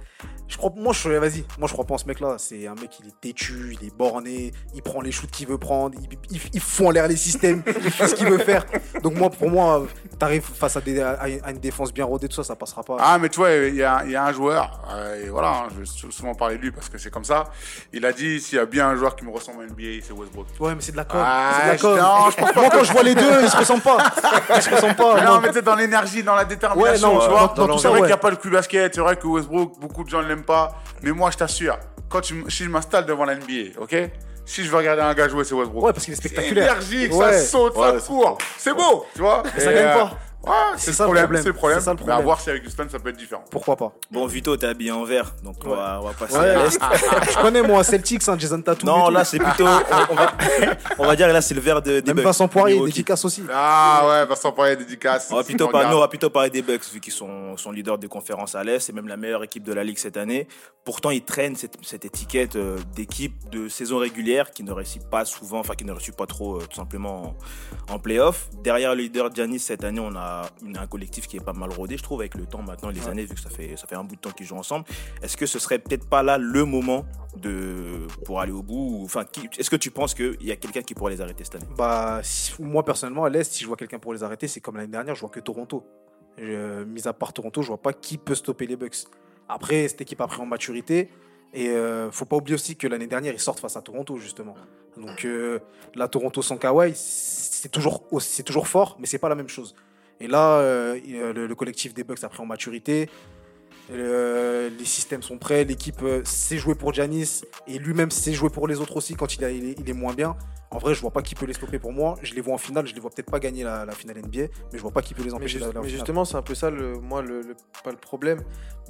je crois, moi, je, vas-y, moi, je crois pas en ce mec-là. C'est un mec, il est têtu, il est borné, il prend les shoots qu'il veut prendre, il, il, il fout en l'air les systèmes, il fait ce qu'il veut faire. Donc, moi, pour moi, t'arrives face à, des, à, à une défense bien rodée, tout ça, ça passera pas. Ah, mais tu vois, il y a, il y a un joueur, euh, et voilà, hein, je vais sou- souvent parler de lui parce que c'est comme ça. Il a dit s'il y a bien un joueur qui me ressemble à NBA, c'est Westbrook. Ouais, mais c'est de la com. Ah, c'est de la com. non, je pense Moi, quand je vois les deux, ils se ressemblent pas. Ils se pas. Non, mais sais, dans l'énergie, dans la détermination, Ouais, non, tu vois. dans tout c'est ça, vrai ouais. qu'il n'y a pas le cul basket, c'est vrai que Westbrook, beaucoup de gens ne l'aiment pas. Mais moi, je t'assure, quand tu, si je m'installe devant la NBA, ok? Si je veux regarder un gars jouer, c'est Westbrook. Ouais, parce qu'il est C'est spectaculaire. énergique, Ouais. ça saute, Ouais, ça c'est court. C'est beau, tu vois. ça Et, gagne euh, pas. Ouais, C'est ça le problème. problème. C'est le problème. Ça le Mais à voir si avec Houston, ça peut être différent. Pourquoi pas Bon, Vito, t'es habillé en vert, donc on, va, on va passer Ouais. à l'Est. Je connais, moi, Celtics, hein, Jason Tatum. Non, là, c'est plutôt. On, on va, on va dire, là, c'est le vert de, des Même. Vincent Poirier, dédicace aussi. Ah ouais, Vincent Poirier, dédicace. On va, plutôt regardes. nous, on va plutôt parler des Bucks, vu qu'ils sont, sont leaders de conférence à l'Est. C'est même la meilleure équipe de la Ligue cette année. Pourtant, ils traînent cette, cette étiquette euh, d'équipe de saison régulière qui ne réussit pas souvent, enfin, qui ne réussit pas trop, euh, tout simplement, en, en playoff. Derrière le leader Giannis, cette année, on a une- un collectif qui est pas mal rodé, je trouve, avec le temps maintenant, les années, vu que ça fait, ça fait un bout de temps qu'ils jouent ensemble. Est-ce que ce serait peut-être pas là le moment de, pour aller au bout ou- Enfin, est-ce que tu penses qu'il y a quelqu'un qui pourrait les arrêter cette année? Bah, si- moi personnellement, à l'Est, si je vois quelqu'un pour les arrêter, c'est comme l'année dernière, je vois que Toronto. Je- mis à part Toronto, je vois pas qui peut stopper les Bucks. Après, cette équipe a pris en maturité. Et euh, faut pas oublier aussi que l'année dernière, ils sortent face à Toronto, justement. Donc euh, là, Toronto sans Kawhi, c'est toujours, toujours fort, mais c'est pas la même chose. Et là, euh, le, le collectif des Bucks a pris en maturité. Euh, les systèmes sont prêts, l'équipe euh, sait jouer pour Giannis et lui-même sait jouer pour les autres aussi quand il est moins bien. En vrai, je vois pas qui peut les stopper pour moi. Je les vois en finale, je les vois peut-être pas gagner la, la finale NBA, mais je vois pas qui peut les empêcher d'aller en mais finale. justement, c'est un peu ça, le, moi, le, le- pas le problème,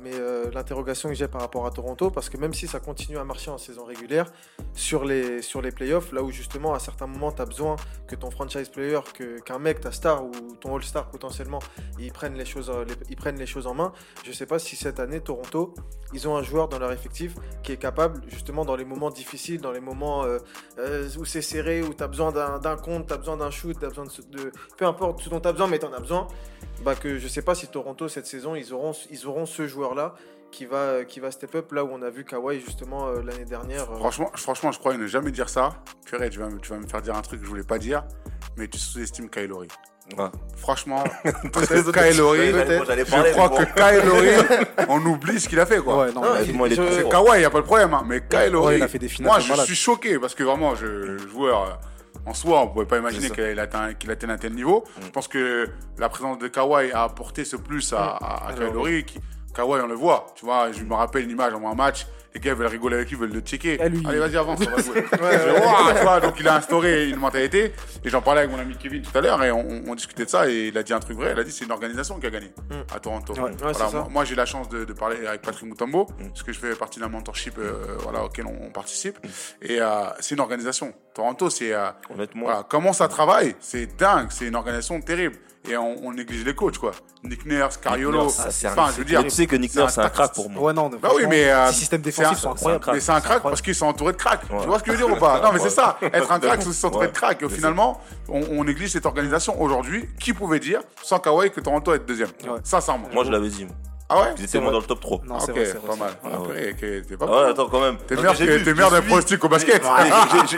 mais euh, l'interrogation que j'ai par rapport à Toronto, parce que même si ça continue à marcher en saison régulière, sur les, sur les playoffs, là où justement, à certains moments, tu as besoin que ton franchise player, que- qu'un mec, ta star ou ton all-star potentiellement, ils prennent, les choses, les- ils prennent les choses en main. Je sais pas si cette année, Toronto, ils ont un joueur dans leur effectif qui est capable, justement, dans les moments difficiles, dans les moments euh, euh, où c'est serré, où tu as besoin d'un compte, tu as besoin d'un shoot, tu as besoin de, Peu importe ce dont tu as besoin, mais tu en as besoin. Bah que je sais pas si Toronto, cette saison, ils auront, ils auront ce joueur-là qui va, qui va step up là où on a vu Kawhi justement euh, l'année dernière. euh, Franchement, franchement, je croyais ne jamais dire ça. Purée, tu vas, tu vas me faire dire un truc que je voulais pas dire, mais tu sous-estimes Kylori. Ouais. Franchement, Kylori. Je crois que Kylori, on oublie ce qu'il a fait, quoi. Ouais, non, il- je- C'est. Kawhi, il n'y a pas de problème, hein, mais Kylori, Ouais, il a fait des finales moi je malade. suis choqué parce que vraiment, je, le joueur euh, en soi, on pouvait pas imaginer qu'il atteint, qu'il atteigne un tel niveau. Mm. Je pense que la présence de Kawhi a apporté ce plus à, à, à Alors, Kylori. Kawhi, on le voit, tu vois, je me rappelle une image avant un match, les gars veulent rigoler avec lui, veulent le checker. Eh, lui, Allez, vas-y, avance, on va jouer. Ouais, tu vois, donc il a instauré une mentalité. Et j'en parlais avec mon ami Kevin tout à l'heure et on, on discutait de ça et il a dit un truc vrai. Il a dit c'est une organisation qui a gagné à Toronto. Ouais, ouais, Voilà, moi, moi, j'ai la chance de, de parler avec Patrick Mutombo parce que je fais partie d'un mentorship euh, voilà, auquel on, on participe. Et euh, c'est une organisation. Toronto, c'est euh, Honnêtement, voilà, comment ça travaille, c'est dingue, c'est une organisation terrible. Et on, on néglige les coachs, quoi. Nick Nurse, Cariolo. Enfin, je veux dire, tu sais que Nick c'est Nurse, c'est un crack pour moi. Ouais, non, Bah oui, mais, euh, les systèmes c'est défensifs un- sont incroyables. crack. mais c'est un crack parce qu'ils sont entourés de cracks. Ouais. Tu vois ce que je veux dire ou pas? Non, mais c'est ça. Être un crack, c'est s'entourer de Ouais. cracks. Et finalement, on, on néglige cette organisation aujourd'hui. Qui pouvait dire, sans Kawhi, que Toronto est deuxième? Ouais. Sincèrement. Moi, je l'avais dit. Ah ouais? Ils étaient moins dans le top 3. Non, Ah, c'est Ok, vrai, pas mal. ok, t'es pas Ah ouais, mal. attends, quand même. T'es meilleur t'es j'ai meilleur d'un suivi- pronostic au basket.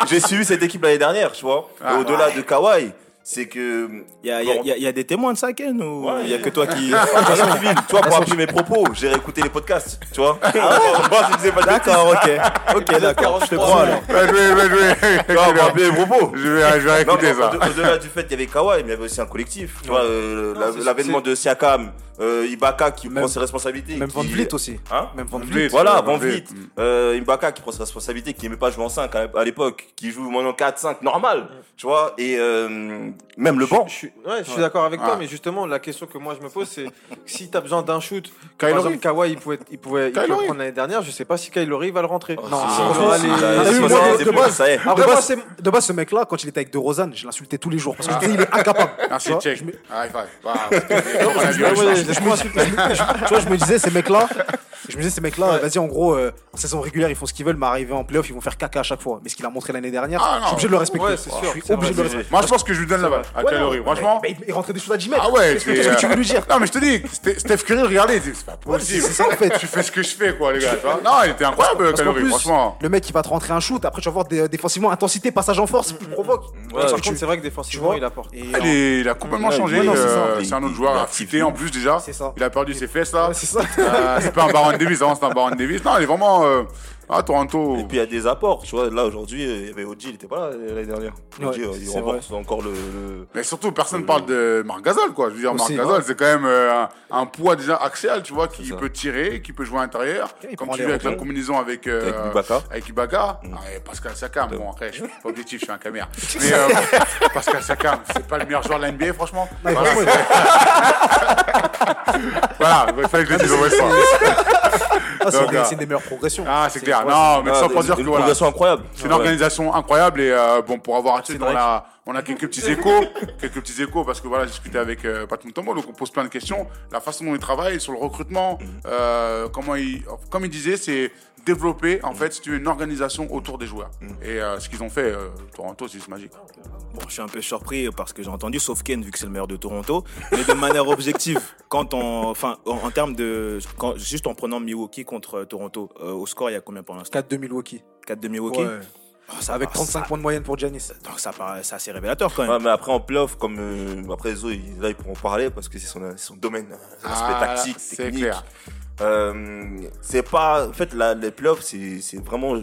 J'ai suivi cette équipe l'année dernière, tu vois. Ah, Au-delà de Kawhi, c'est que. Il y a, il y a- il y a- y a des témoins de ça, Ken Ou Ouais, il y a que toi qui. De toute façon, Kevin, tu vois, pour appuyer mes propos, j'ai réécouté les podcasts, tu vois. Moi, je disais pas de D'accord, ok. Ok, d'accord. Je te crois alors. Joué. Tu vois, pour appuyer mes propos. Je vais, je vais Non, réécouter mais ça. au- Au-delà du fait qu'il y avait Kawhi, mais il y avait aussi un collectif. Tu vois, euh, l'avènement de Siakam, euh, Ibaka qui Même- prend ses responsabilités. Même Van qui- Vliet aussi. Hein Même Van Van Vliet. Voilà, Van Van Vliet. Vliet. Euh, Ibaka qui prend ses responsabilités, qui n'aimait pas jouer en 5 à l'époque, qui joue maintenant 4-5, normal. Tu vois, et euh, même le banc. Je suis, ouais, je suis d'accord avec toi, Ouais. mais justement, la question que moi je me pose, c'est si tu as besoin d'un shoot, Kyle par exemple, Kawhi, il pouvait, il pouvait, il pouvait prendre l'année dernière, je sais pas si Kyle Lowry va le rentrer. Oh, Non, si, c'est si, on si, aura si, les- il a- Ah il a oui, moi, 70 de base- c'est- ce mec-là, quand il était avec De Rozan, je l'insultais tous les jours. Parce que je disais, il est incapable. Merci, Tu vois, check. je me- High five. Je me- je- tu vois, je me disais, ces mecs-là, je me disais, ces mecs-là, vas-y, en gros, euh, en saison régulière, ils font ce qu'ils veulent, mais arriver en playoff, ils vont faire caca à chaque fois. Mais ce qu'il a montré l'année dernière, Ah, je non. suis obligé de le respecter. Ouais, c'est sûr, je suis c'est obligé de le vrai. respecter. Moi, je pense que je lui donne la balle à Ouais, non. Franchement. mais il, il rentrait des shoots à 10 mètres. Ah ouais, Qu'est-ce que qu'est-ce que tu veux lui dire Non, mais je te dis, Ste- Steph Curry, regardez, c'est c'est pas Ouais, c'est possible. c'est ça en fait. Tu fais ce que je fais, quoi, les gars. tu vois. Non, il était incroyable, Parce qu'en plus, franchement. le mec il va te rentrer un shoot, après tu vas voir des, défensivement intensité, passage en force, il provoque. Par contre, c'est vrai que tu défensivement, vois, il apporte. Et, Il, est- il a complètement Ouais, changé. ouais, non, c'est ça. euh, C'est un autre il- joueur il est affûté en plus déjà. C'est ça. Il a perdu ses fesses là. Ouais, c'est ça. Euh, c'est pas un Baron Davis, avant c'est un Baron Davis. Non, il est vraiment. Ah, Toronto. Et puis il y a des apports, tu vois. Là aujourd'hui, il y avait OG, il était pas là euh, l'année dernière. Ouais, OG, euh, il c'est renforce encore le. le- Mais surtout, personne parle de Marc Gasol, quoi. Je veux dire, Marc Gasol, ouais. c'est quand même euh, un, un poids déjà axial, tu vois, qui peut tirer, qui peut jouer à l'intérieur. Comme tu vois avec la combinaison avec, euh, Avec Ibaka. Avec Ibaka. Mm. Ah, et Pascal Sakam. Bon, après, je suis pas objectif, je suis un caméra. Mais euh, Pascal Sakam, c'est pas le meilleur joueur de la NBA, franchement. Ouais, Voilà, il fallait que je le dise au. Ah, c'est Donc, une- euh, des meilleures progressions. Ah, c'est clair. Non, mais Ah, ça pour une- dire que une voilà. progression incroyable. C'est une organisation incroyable et euh, bon pour avoir été C'est dans la on a quelques petits échos quelques petits échos parce que voilà j'ai discuté avec euh, Pat Mutombo donc on pose plein de questions la façon dont il travaille sur le recrutement euh, comment il comme il disait c'est développer en fait si tu veux une organisation autour des joueurs et euh, ce qu'ils ont fait euh, Toronto c'est juste magique Bon, je suis un peu surpris parce que j'ai entendu, sauf Ken, vu que c'est le meilleur de Toronto. Mais de manière objective, quand on, enfin, en, en termes de, quand, juste en prenant Milwaukee contre euh, Toronto, euh, au score, il y a combien pour l'instant? 4 de Milwaukee. 4 de Milwaukee? Ouais. Oh, ça Avec paraît- 35 ça- points de moyenne pour Giannis. Donc ça paraît, c'est assez révélateur quand même. Ouais, mais après en playoff, comme euh, après Zo, il- là ils pourront parler parce que c'est son, son domaine, l'aspect Ah, tactique, c'est technique. clair. Euh, c'est pas, en fait, la, les playoffs, c'est c'est vraiment,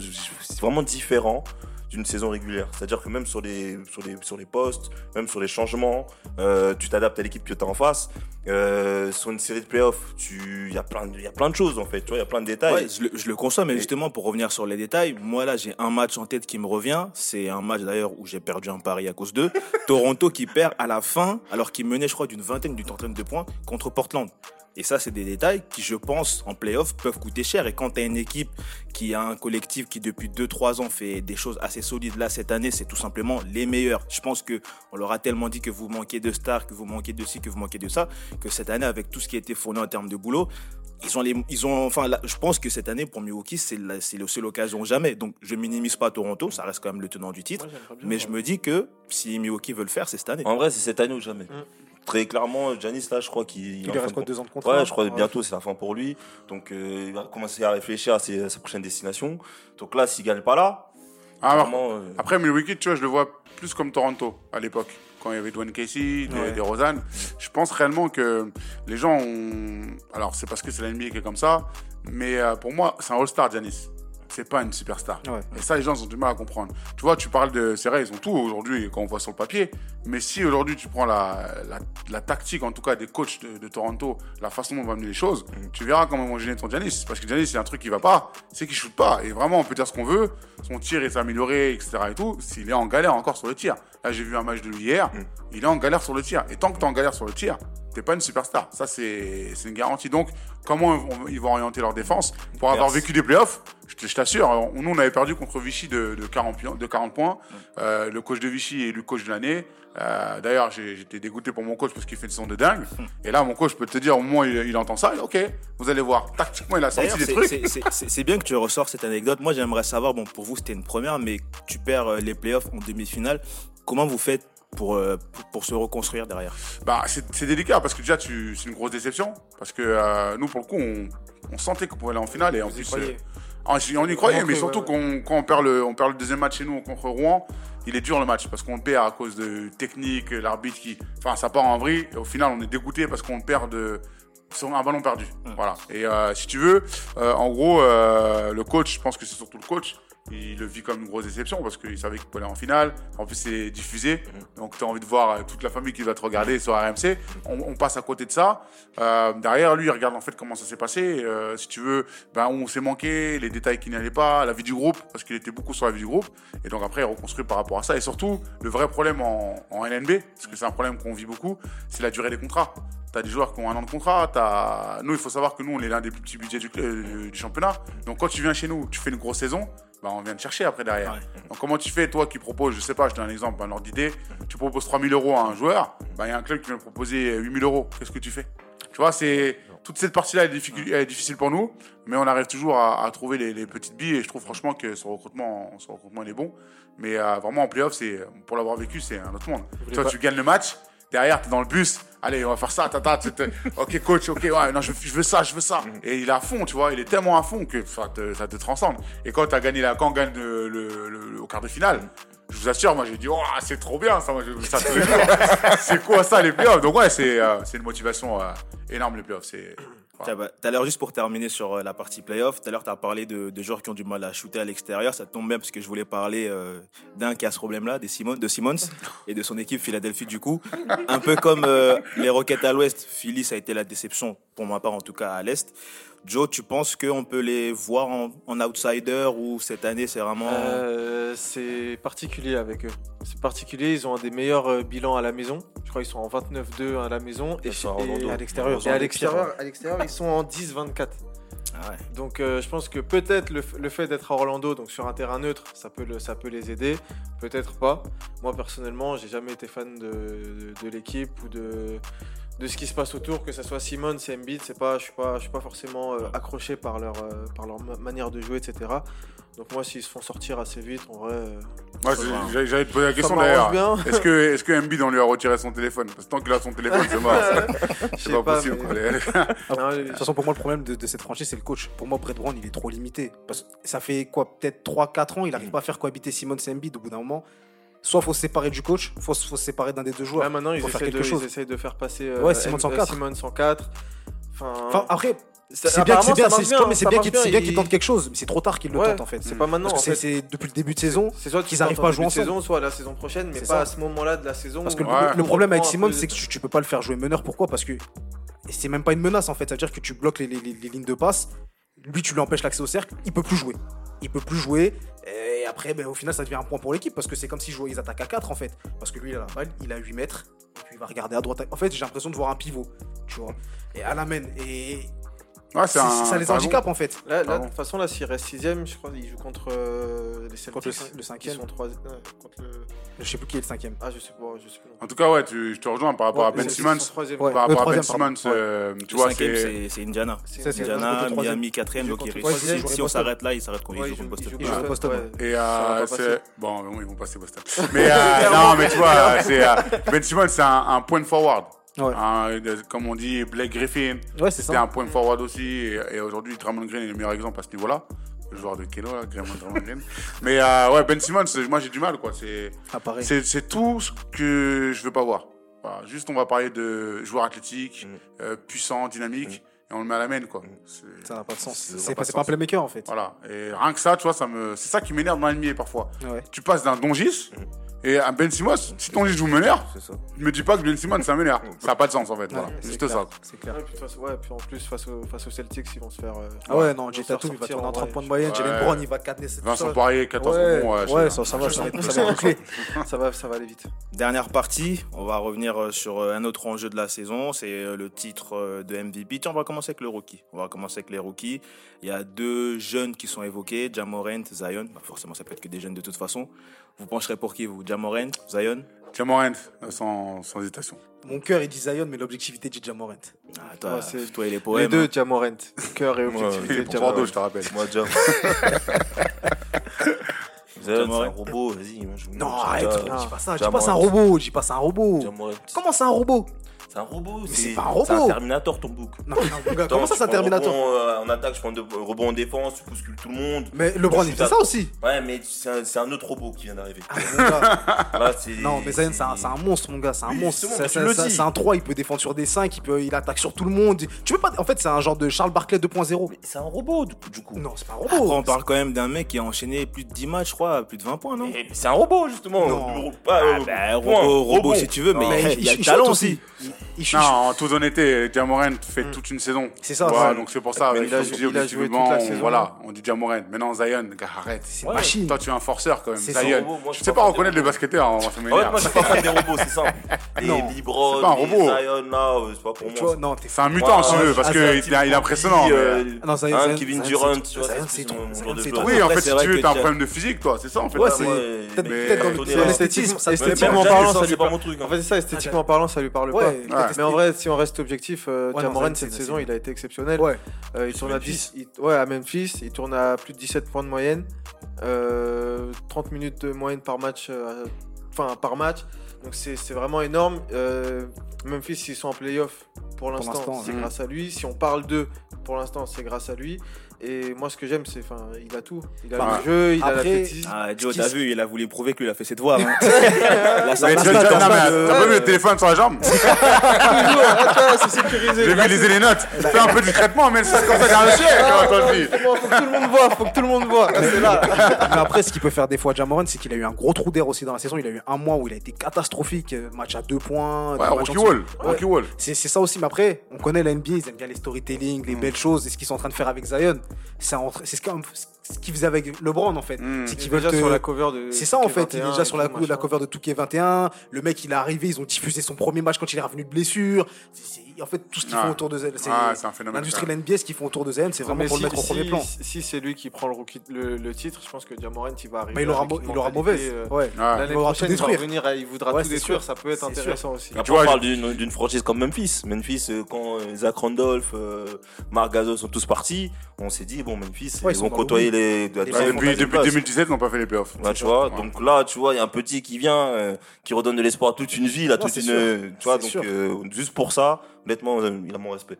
c'est vraiment différent d'une saison régulière. C'est-à-dire que même sur les, sur les, sur les postes, même sur les changements, euh, tu t'adaptes à l'équipe que tu as en face. Euh, sur une série de playoffs, tu, il y a plein, de- y a plein de choses en fait. Tu vois, il y a plein de détails. Ouais, je, le, je le conçois, mais justement, pour revenir sur les détails, moi là, j'ai un match en tête qui me revient. C'est un match d'ailleurs où j'ai perdu un pari à cause d'eux. Toronto qui perd à la fin, alors qu'il menait, je crois, d'une vingtaine, d'une trentaine de points contre Portland. Et ça, c'est des détails qui, je pense, en playoff, peuvent coûter cher. Et quand tu as une équipe qui a un collectif qui, depuis 2-3 ans, fait des choses assez solides, là, cette année, c'est tout simplement les meilleurs. Je pense que on leur a tellement dit que vous manquez de stars, que vous manquez de ci, que vous manquez de ça, que cette année, avec tout ce qui a été fourni en termes de boulot, ils ont les, ils ont, enfin, là, je pense que cette année pour Milwaukee, c'est la, c'est le seul occasion jamais. Donc, je minimise pas Toronto, ça reste quand même le tenant du titre. mais je me dis que si Milwaukee veut le faire, c'est cette année. En vrai, c'est cette année ou jamais. Très clairement, Giannis, là, je crois qu'il Il lui reste quoi, deux ans de contrat Ouais, je crois que Ouais. bientôt c'est la fin pour lui. Donc euh, il va commencer à réfléchir à, ses- à sa prochaine destination. Donc là, s'il gagne pas là, Ah, euh, Après, Milwaukee, tu vois, je le vois plus comme Toronto à l'époque, quand il y avait Dwayne Casey, des, Ouais. des Rosanne. Je pense réellement que les gens ont. Alors, c'est parce que c'est NBA qui est comme ça, mais euh, pour moi, c'est un All-Star, Giannis. C'est pas une superstar. Ouais. Et ça, les gens ils ont du mal à comprendre. Tu vois, tu parles de. C'est vrai, ils ont tout aujourd'hui quand on voit sur le papier. Mais si aujourd'hui tu prends la, la, la tactique, en tout cas des coachs de, de Toronto, la façon dont on va mener les choses, tu verras comment vont gêner ton Giannis. Parce que Giannis, c'est un truc qui va pas, c'est qu'il shoot pas. Et vraiment, on peut dire ce qu'on veut. Son tir est amélioré, etc. et tout. S'il est en galère encore sur le tir. Là, j'ai vu un match de lui hier. Il est en galère sur le tir. Et tant que tu es en galère sur le tir, t'es pas une superstar. Ça, c'est c'est une garantie. Donc, comment ils vont, ils vont orienter leur défense Pour avoir vécu des playoffs, je t'assure, nous, on avait perdu contre Vichy de, de 40, pi- de 40 points. Euh, le coach de Vichy est le coach de l'année. Euh, D'ailleurs, j'ai- j'étais dégoûté pour mon coach parce qu'il fait une saison de dingue. Et là, mon coach peut te dire, au moment où il, il entend ça, OK, vous allez voir. Tactiquement, il a sorti des trucs. c'est bien que tu ressors cette anecdote. Moi, j'aimerais savoir, bon, pour vous, c'était une première, mais tu perds euh, les playoffs en demi-finale. Comment vous faites pour, euh, pour, pour se reconstruire derrière Bah, c'est c'est délicat parce que déjà, tu- c'est une grosse déception. Parce que euh, nous, pour le coup, on, on sentait qu'on pouvait aller en finale. Et en Vous plus, euh, on y- on y croyait, mais surtout ouais, qu'on- quand on perd, le, on perd le deuxième match chez nous contre Rouen, il est dur le match parce qu'on le perd à cause de technique, l'arbitre qui. Enfin, ça part en vrille. Et au final, on est dégoûté parce qu'on perd de. sur un ballon perdu. Voilà. Et euh, si tu veux, euh, en gros, euh, le coach, je pense que c'est surtout le coach. Il le vit comme une grosse déception parce qu'il savait qu'il pouvait aller en finale. En plus, c'est diffusé. Donc, tu as envie de voir euh, toute la famille qui va te regarder sur RMC. On, passe à côté de ça. Euh, derrière, lui, il regarde en fait comment ça s'est passé. Euh, si tu veux, ben, on s'est manqué, les détails qui n'allaient pas, la vie du groupe, parce qu'il était beaucoup sur la vie du groupe. Et donc, après, il reconstruit par rapport à ça. Et surtout, le vrai problème en, LNB, parce que c'est un problème qu'on vit beaucoup, c'est la durée des contrats. T'as des joueurs qui ont un an de contrat. T'as... Nous, il faut savoir que nous, on est l'un des plus petits budgets du championnat. Donc, quand tu viens chez nous, tu fais une grosse saison, bah, on vient te chercher après derrière. Donc, comment tu fais, toi qui proposes, je sais pas, je donne un exemple, un ordre d'idée, tu proposes 3000 euros à un joueur, bah, il y a un club qui vient te proposer 8000 euros. Qu'est-ce que tu fais? Tu vois, c'est. Toute cette partie-là est, est difficile pour nous, mais on arrive toujours à, à trouver les, les petites billes et je trouve franchement que ce recrutement, ce recrutement il est bon. Mais euh, vraiment en playoff, pour l'avoir vécu, c'est un autre monde. Toi, pas- tu gagnes le match, derrière, t'es dans le bus, allez, on va faire ça, tata, tu te- ok coach, ok, ouais, non, je, je veux ça, je veux ça. Et il est à fond, tu vois, il est tellement à fond que ça te, ça te transcende. Et quand t'as gagné la, quand on gagne le, le- le- au quart de finale, je vous assure, moi j'ai dit, oh, c'est trop bien ça, moi, je- ça c'est quoi ça les playoffs? Donc ouais, c'est euh, une motivation euh, énorme les playoffs. C'est Tout à l'heure, juste pour terminer sur euh, la partie playoff, tout à l'heure, tu as parlé de, de joueurs qui ont du mal à shooter à l'extérieur. Ça tombe bien parce que je voulais parler euh, d'un qui a ce problème-là, Simon, de Simmons et de son équipe Philadelphie, du coup. Un peu comme euh, les Rockets à l'ouest, Philly, ça a été la déception, pour ma part en tout cas, à l'est. Joe, tu penses qu'on peut les voir en, en outsider ou cette année, c'est vraiment. Euh, c'est particulier avec eux. C'est particulier, ils ont un des meilleurs euh, bilans à la maison. Je crois qu'ils sont en 29-2 à la maison. Et, et- à l'extérieur. Orlando, Et à pire, l'extérieur, à l'extérieur, ils sont en 10-24. Ah ouais. Donc euh, je pense que peut-être le, le fait d'être à Orlando, donc sur un terrain neutre, ça peut, le, ça peut les aider. Peut-être pas. Moi personnellement, j'ai jamais été fan de, de, de l'équipe ou de, de ce qui se passe autour, que ce soit Simon, c'est Embiid, c'est pas, je suis pas, je suis pas forcément euh, accroché par leur, euh, par leur ma- manière de jouer, etc. Donc moi, s'ils se font sortir assez vite, en vrai, euh, Moi, va. j'allais te poser la question d'ailleurs. Est-ce que, est-ce que Embiid, on lui a retiré son téléphone? Parce que tant qu'il a son téléphone, c'est mort. Je C'est pas, pas, possible. mais- Non, De toute façon, pour moi, le problème de, de cette franchise, c'est le coach. Pour moi, Brett Brown, il est trop limité. Parce que ça fait quoi, peut-être 3-4 ans, il n'arrive pas à faire cohabiter Simon et Embiid au bout d'un moment. Soit faut se séparer du coach, faut, faut se séparer d'un des deux joueurs. Ouais, maintenant, ils Faut faire de, quelque chose. ils essayent de faire passer euh, Ouais, Simon M- 104. Simon 104. Enfin, Enfin, après, c'est bien, c'est bien, mais c'est bien marche qu'il c'est bien ils- qu'il tente quelque chose, mais c'est trop tard qu'il le Ouais, tente en fait. C'est pas maintenant. Parce que en c'est depuis le début de saison. C'est soit qu'ils arrivent pas à jouer ensemble. saison, soit la saison prochaine, mais pas à ce moment-là de la saison. Parce que le- problème avec Simon, c'est que tu, peux pas le faire jouer meneur. Pourquoi? Parce que c'est même pas une menace en fait. Ça veut dire que tu bloques les, les- les- lignes de passe. Lui, tu lui empêches l'accès au cercle. Il peut plus jouer. Il peut plus jouer. Et après, ben, au final, ça devient un point pour l'équipe parce que c'est comme jouaient, ils attaquent à 4 en fait. Parce que lui, il a la balle, il a 8 mètres. Et puis il va regarder à droite. En fait, j'ai l'impression de voir un pivot. Tu vois. Et à la main. Et Ouais, c'est c'est- un- ça les handicape en fait. Là, là, Pardon. de toute façon, là, s'il reste 6ème, je crois qu'il joue contre euh, les Celtics. Contre le cin- le qui cinquième. sont trois- ouais, contre le- Je sais plus qui est le cinquième. Ah, je sais pas, je sais plus. En tout cas, ouais, tu, je te rejoins par rapport à Ben Simmons. Ouais. Par rapport à Ben Simmons, euh, tu Le vois, c'est. Indiana. C'est- Indiana, Miami quatrième, donc si, on s'arrête là, il s'arrête contre, Ouais, il il joue contre joue- Boston. il joue joue Boston, ouais. Et euh, c'est. Bon, ils vont passer Boston. Mais euh, non, mais tu vois, c'est, euh, Ben Simmons, c'est un, un point forward. Ouais. De- comme on dit, Blake Griffin. Ouais, c'est C'était un point forward aussi. Et, et aujourd'hui, Draymond Green est le meilleur exemple à ce niveau-là. Le joueur de Keno, là, Draymond Green. Mais euh, ouais, Ben Simmons, moi j'ai du mal, quoi. C'est, Ah, c'est, c'est tout ce que je veux pas voir. Voilà, juste, on va parler de joueur athlétique, Mm. euh, puissant, dynamique, et on le met à la main, quoi. C'est- Ça n'a pas de sens. C'est pas pas, un playmaker en fait. Voilà. Et rien que ça, tu vois, ça me, c'est ça qui m'énerve dans l'NBA parfois. Ouais. Tu passes d'un Dongis et à Ben Simmons. Si joue meneur, C'est ça. ne me dis pas que Ben Simmons c'est un meneur. Ça n'a pas de sens en fait. Ouais, c'est Juste clair, ça. C'est clair. Ouais, puis, ouais, en plus, face, au- face aux Celtics, ils vont se faire. euh, Ah ouais, non, Jay Tatum, il va tourner en en 30 vrai. points de moyenne. Ouais. Jalen Brown, il va cadener cette Vincent Poirier, 14 Ouais, rebonds. ouais, je- ça, ça va, ça va, je- ça va boucler. ça, va, ça va aller vite. Dernière partie, on va revenir euh, sur euh, un autre enjeu de la saison, c'est le titre de MVP. Tiens, on va commencer avec le rookie. On va commencer avec les rookies. Il y a deux jeunes qui sont évoqués, Jamorant, Zion. Bah, forcément, ça peut être que des jeunes de toute façon. Vous pencherez pour qui, vous? Jamorant, Zion? Jamorant, euh, sans, sans hésitation. Mon cœur, il dit Zion, mais l'objectivité dit Jamorant. ah, toi, Ouais, c'est- toi et les Les poèmes. deux, hein. Jamorant. Cœur et objectivité. Pour. Bordeaux, je te rappelle. Moi, Jam. Zion, c'est un robot, vas-y. moi, je- Non, arrête, dis pas ça, dis pas c'est un robot, dis pas c'est un robot. Comment c'est un robot? C'est un robot, c'est pas un robot. C'est un Terminator, ton bouc. Non, non, gars, comment ça c'est un Terminator euh, En attaque, je prends de rebond en défense, tu bouscules tout le monde. Mais LeBron il fait ça aussi. Ouais, mais c'est un, c'est un autre robot qui vient d'arriver. Ah, Non, mais Zion, c'est un, monstre, mon gars, c'est un Oui, monstre. C'est- un 3, il peut défendre sur des 5, il, peut, il attaque sur tout le monde. Tu peux pas. En fait, c'est un genre de Charles Barkley 2.0. Mais c'est un robot, du coup. Non, c'est pas un Après, robot. on parle quand même d'un mec qui a enchaîné plus de 10 matchs, je crois, plus de 20 points, non? Mais C'est un robot, justement. Non. Pas, Ah, euh, bah, point. robot, robot si tu veux, mais il y a le talent aussi. Il, il. Non, en toute honnêteté, Jamoran fait toute une saison. C'est ça, Voilà, ouais. donc c'est pour ça. Avec il a il a joué objectivement, toute la on- saison. Voilà, on dit Jamoran. Maintenant, Zion, gars, arrête. C'est Ouais. une machine. Toi, tu es un forceur quand même. Zion. son robot, moi, je suis sais pas pas reconnaître les basketteurs, hein, ça En fait, m'énerve. moi, je suis pas fan des robots, c'est simple. Les Non. Libron, C'est pas un robot. Zion, là, euh, c'est pas pour moi. non, t'es C'est un mutant, si tu veux, parce qu'il est il impressionnant. non, Zion, hein, Kevin Durant, c'est- tu vois, Zion, c'est trop. Oui, en fait, si tu veux, t'as un problème de physique, toi, c'est ça en fait. Ouais, Ouais, c'est peut-être dans l'esthétisme. esthétiquement parlant, ça, lui pas par- mon truc. hein. En fait, c'est ça, esthétiquement parlant, ça lui parle pas. Mais en vrai, si on reste objectif, euh, Ouais, cette saison, il a été exceptionnel. Ouais. Euh, il tourne à Memphis. 10, il- ouais, à Memphis, il tourne à plus de 17 points de moyenne, euh, 30 minutes de moyenne par match, euh, enfin par match. Donc c'est c'est vraiment énorme. Euh, Memphis, ils sont en playoff pour l'instant, c'est grâce à lui. Si on parle d'eux, pour l'instant, c'est grâce à lui. Et moi, ce que j'aime, c'est, enfin, il a tout. Il a Bah, le jeu, il a après- l'athlétisme. Ah, Joe, t'as vu, il a voulu prouver qu'il a fait ses devoirs. hein. Là, ça Mais le- T'as pas vu le téléphone sur la jambe c'est sécurisé. J'ai Là, vu liser les notes. Fais un peu du traitement, mais c'est comme ça derrière le ciel, Ah, faut que tout le monde voit, faut que tout le monde voit. C'est là. Mais après, ce qu'il peut faire des fois, Jamoran, c'est qu'il a eu un gros trou d'air aussi dans la saison. Il a eu un mois où il a été catastrophique. euh, Match à deux points. Rocky. Wall. Rocky Wall. C'est c'est ça aussi, mais après, on connaît la NBA, ils aiment bien les storytelling, les belles choses, et ce qu'ils sont en train de faire avec Zion, c'est en- c'est ce qu'on- ce qu'ils faisaient avec LeBron en fait. Mm. C'est Il qu'ils est veulent déjà te- sur la cover de. C'est ça en fait, il est 21 déjà sur la, la cover de Touquet 21. Le mec il est arrivé, ils ont diffusé son premier match quand il est revenu de blessure. En fait, tout ce qu'ils Ah. font autour de Zion, c'est Ah, c'est un phénomène, l'industrie de l'NBA, ce qu'ils font autour de Zion, c'est vraiment pour si, le mettre au si- premier plan. Si c'est lui qui prend le, rookie- le, le titre, je pense que Diamorant il va arriver. Mais il aura, il aura mentalité, mauvaise. euh, Ouais. L'année Il aura tout prochaine, il va revenir, il voudra Ouais, tout détruire, sûr. ça peut être intéressant aussi. Après, Tu vois, on parle d'une franchise comme Memphis. Memphis, euh, quand euh, Zach Randolph, Marc Gasol sont tous partis, on s'est dit, bon, Memphis, ils vont côtoyer les. Les Depuis, depuis places. 2017, ils n'ont pas fait les playoffs. Tu vois, Ouais. donc là, tu vois, il y a un petit qui vient, euh, qui redonne de l'espoir à toute une ville, à toute une. sûr. euh, Tu vois, donc euh, juste pour ça, honnêtement, il a mon respect.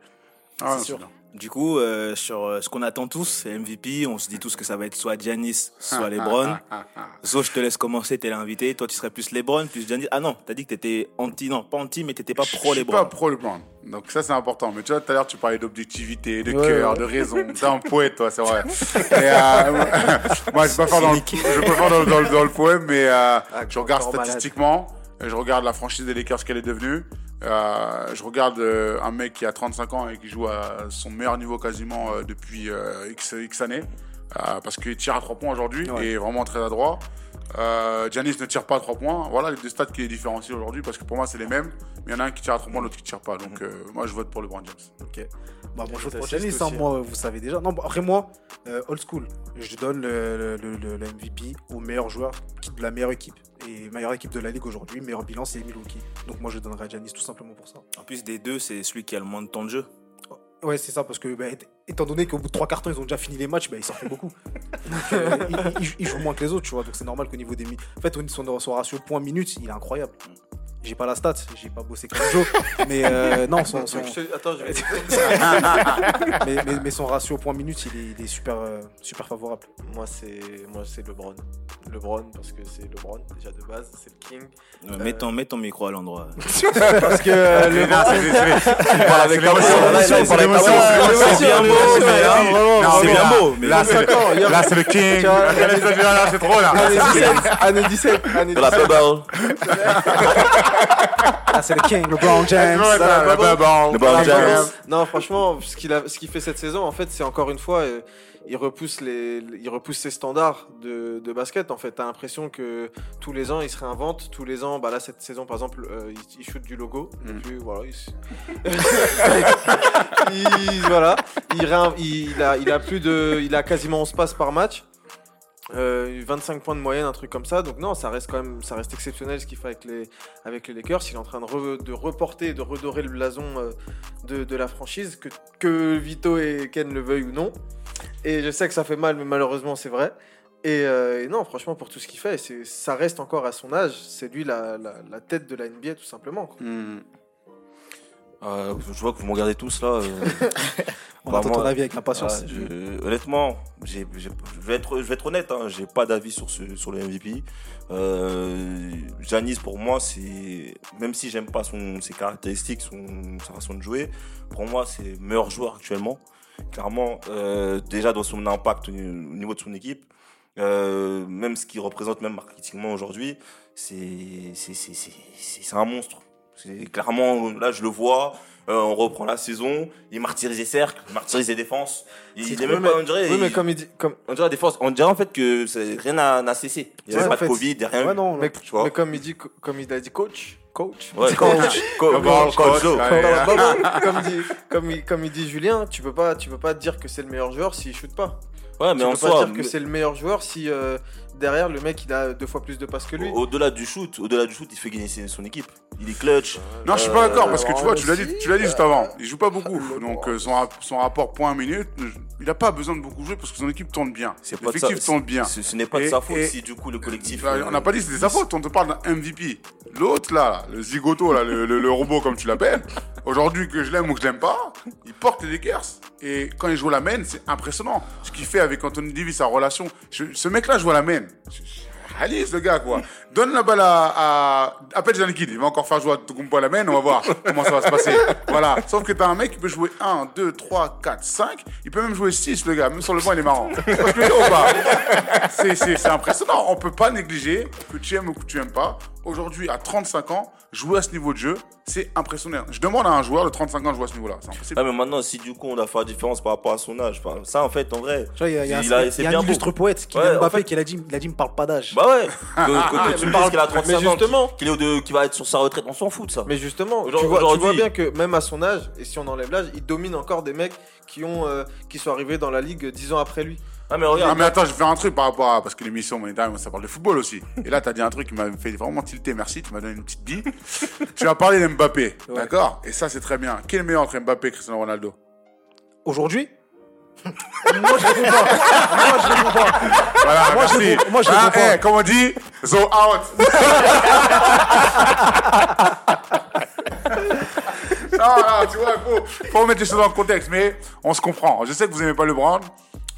Ah, c'est c'est sûr. Du coup, euh, sur euh, ce qu'on attend tous, c'est MVP. On se dit tous que ça va être soit Giannis, soit LeBron. Ah, ah, Zo, je te laisse commencer, t'es l'invité. Toi, tu serais plus LeBron, plus Giannis. Ah non, t'as dit que t'étais anti, non, pas anti, mais t'étais pas Je pro suis LeBron. pas pro LeBron. Donc ça, c'est important. Mais tu vois, tout à l'heure, tu parlais d'objectivité, de Ouais, cœur, ouais. de raison. T'es un poète, toi, c'est vrai. Et, euh, moi, je peux pas faire dans le, je peux pas faire dans, dans le- dans le poème, mais euh, je regarde encore malade. Je regarde la franchise des Lakers qu'elle est devenue. Euh, je regarde euh, un mec qui a 35 ans et qui joue à son meilleur niveau quasiment euh, depuis X, X années. Euh, parce qu'il tire à 3 points aujourd'hui Ouais. et est vraiment très adroit. Euh, Giannis ne tire pas à 3 points. Voilà les deux stats qui les différencient aujourd'hui parce que pour moi c'est les mêmes. Mais il y en a un qui tire à 3 points, l'autre qui tire pas. Donc euh, moi je vote pour LeBron James. Ok. Bah, moi, je vote Les pour Giannis, hein, aussi. moi, vous savez déjà. Non, bah, après moi, euh, old school. Je donne le, le- le- le MVP au meilleur joueur de la meilleure équipe. Et meilleure équipe de la ligue aujourd'hui, meilleur bilan, c'est Milwaukee. Donc moi, je donnerai à Giannis tout simplement pour ça. En plus des deux, c'est celui qui a le moins de temps de jeu. Ouais, c'est ça, parce que bah, étant- donné qu'au bout de trois cartons, ils ont déjà fini les matchs, bah, ils sortent beaucoup. Donc, euh, ils, ils- ils jouent moins que les autres, tu vois. Donc c'est normal qu'au niveau des. En fait, son, son ratio points-minutes, il est incroyable. J'ai pas la stat, j'ai pas bossé comme Joe. mais euh, non, son, son- Je te- Attends, je vais. mais, mais- mais son ratio points-minutes, il est, il est super, euh, super favorable. moi, c'est moi, c'est LeBron. LeBron parce que c'est LeBron déjà de base, c'est le King. Euh, Mets, ton, mets ton micro à l'endroit. Parce que euh, le C'est parle avec voix. C'est bien beau, c'est mais bien, beau, mais- Là, c'est le- king. Là, c'est- trop là. Année 17, année 17, année De la 17. bubble. Ah, c'est le King, LeBron James. Ça, bah, bah, bon. LeBron Non, James. franchement, ce qu'il qu'il fait cette saison, en fait, c'est encore une fois, euh, il repousse les, il repousse ses standards de, de basket. En fait, t'as l'impression que tous les ans, il se réinvente. Tous les ans, bah là, cette saison, par exemple, euh, il, il shoot du logo. Et Mm. puis, voilà, il, s- il- voilà, il, réin- il, il a, il a plus de, il a quasiment 11 passes par match. Euh, 25 points de moyenne, un truc comme ça. Donc non, ça reste quand même, ça reste exceptionnel ce qu'il fait avec les, avec les Lakers. Il est en train de, re- de reporter, de redorer le blason euh, de, de la franchise, que, que Vito et Ken le veuillent ou non. Et je sais que ça fait mal, mais malheureusement c'est vrai. Et, euh, et non, franchement, pour tout ce qu'il fait, ça reste encore à son âge. C'est lui la, la, la tête de la NBA, tout simplement. quoi. Hmm. Euh, je vois que vous me regardez tous là. On bah, attend ton avis avec impatience. ah, je- honnêtement, je, vais être, je vais être honnête, hein, j'ai pas d'avis sur, ce, sur le MVP. Euh, Giannis, pour moi, c'est même si j'aime pas son, ses caractéristiques, son, sa façon de jouer, pour moi, c'est le meilleur joueur actuellement. Clairement, euh, déjà dans son impact au au niveau de son équipe, euh, même ce qu'il représente, même marketingement aujourd'hui, c'est un monstre. Clairement, là, je le vois. Euh, on reprend la saison, il martyrise les cercles, il martyrise les défenses. Il, est même pas, on dirait, Oui, mais comme il dit. Comme, on dirait la défense. On dirait en fait que rien n'a cessé. Il n'y Ouais, en pas fait, de Covid, il a rien. Ouais, non, mais, tu vois. mais comme, il dit, comme il a dit coach, coach. Ouais, coach, coach. Comme, dit, il, comme il dit Julien, tu peux pas, tu peux pas dire que c'est le meilleur joueur s'il shoot pas. Ouais, mais tu en peux pas dire que c'est le meilleur joueur si euh, derrière le mec il a deux fois plus de passes que lui. au- au-delà du shoot, au-delà du shoot, il fait gagner son équipe. Il est clutch. Non, je suis pas Euh, d'accord parce que tu vois, tu l'as dit, tu l'as dit juste avant. Il joue pas beaucoup, le donc euh, son, rap- son rapport point minute, il a pas besoin de beaucoup jouer parce que son équipe tourne bien. C'est de L'effectif tourne bien. Ce, ce n'est pas de sa faute et- si du coup le collectif. Bah, euh, on n'a pas dit que c'était sa faute, on te parle d'un MVP. L'autre là, le zigoto là, le, robot comme tu l'appelles, aujourd'hui que je l'aime ou que je l'aime pas, il porte les Lakers. Et quand il joue la main, c'est impressionnant. Ce qu'il fait avec Anthony Davis, sa relation. Ce mec là joue à la main. Je- le gars, quoi. Donne la balle à, à... appelle Jean Kid. Il va encore faire jouer à Tokumpo à la main. On va voir comment ça va se passer. Voilà. Sauf que t'as un mec qui peut jouer 1, 2, 3, 4, 5. Il peut même jouer 6, le gars. Même sur le banc, il est marrant. C'est impressionnant. On peut pas négliger que tu aimes ou que tu aimes pas. Aujourd'hui, à 35 ans, jouer à ce niveau de jeu, c'est impressionnant. Je demande à un joueur de 35 ans de jouer à ce niveau-là. C'est impossible. Ah, mais maintenant, si du coup on doit faire la différence par rapport à son âge, enfin, ça en fait, en vrai. Il y a, y a un, a- y a illustre poète qui Ouais, vient en Mbappé fait- qui a dit, il a dit me parle pas d'âge. Bah ouais. Que, que- que tu me parle- dises qu'il a mais 35 ans, justement- qu'il- qu'il est au de- qu'il va être sur sa retraite, on s'en fout de ça. Mais justement, tu vois, tu vois aujourd'hui- bien que même à son âge, et si on enlève l'âge, il domine encore des mecs qui, ont, euh, qui sont arrivés dans la ligue 10 ans après lui. Ah, mais Ah regarde. mais attends, je vais faire un truc par rapport à... Parce que l'émission Money Time, ça parle de football aussi. Et là, t'as dit un truc qui m'a fait vraiment tilter, merci, tu m'as donné une petite bille. tu as parlé d'Mbappé, d'accord? Et ça, c'est très bien. Qui est le meilleur entre Mbappé et Cristiano Ronaldo? Aujourd'hui? Moi je réponds pas. Moi je réponds pas. Voilà, Moi, je merci. réponds- moi, je Ah, réponds pas. eh, comme on dit, zo out. non, non, tu vois, faut, faut remettre les choses dans le contexte, mais on se comprend. Je sais que vous aimez pas LeBron.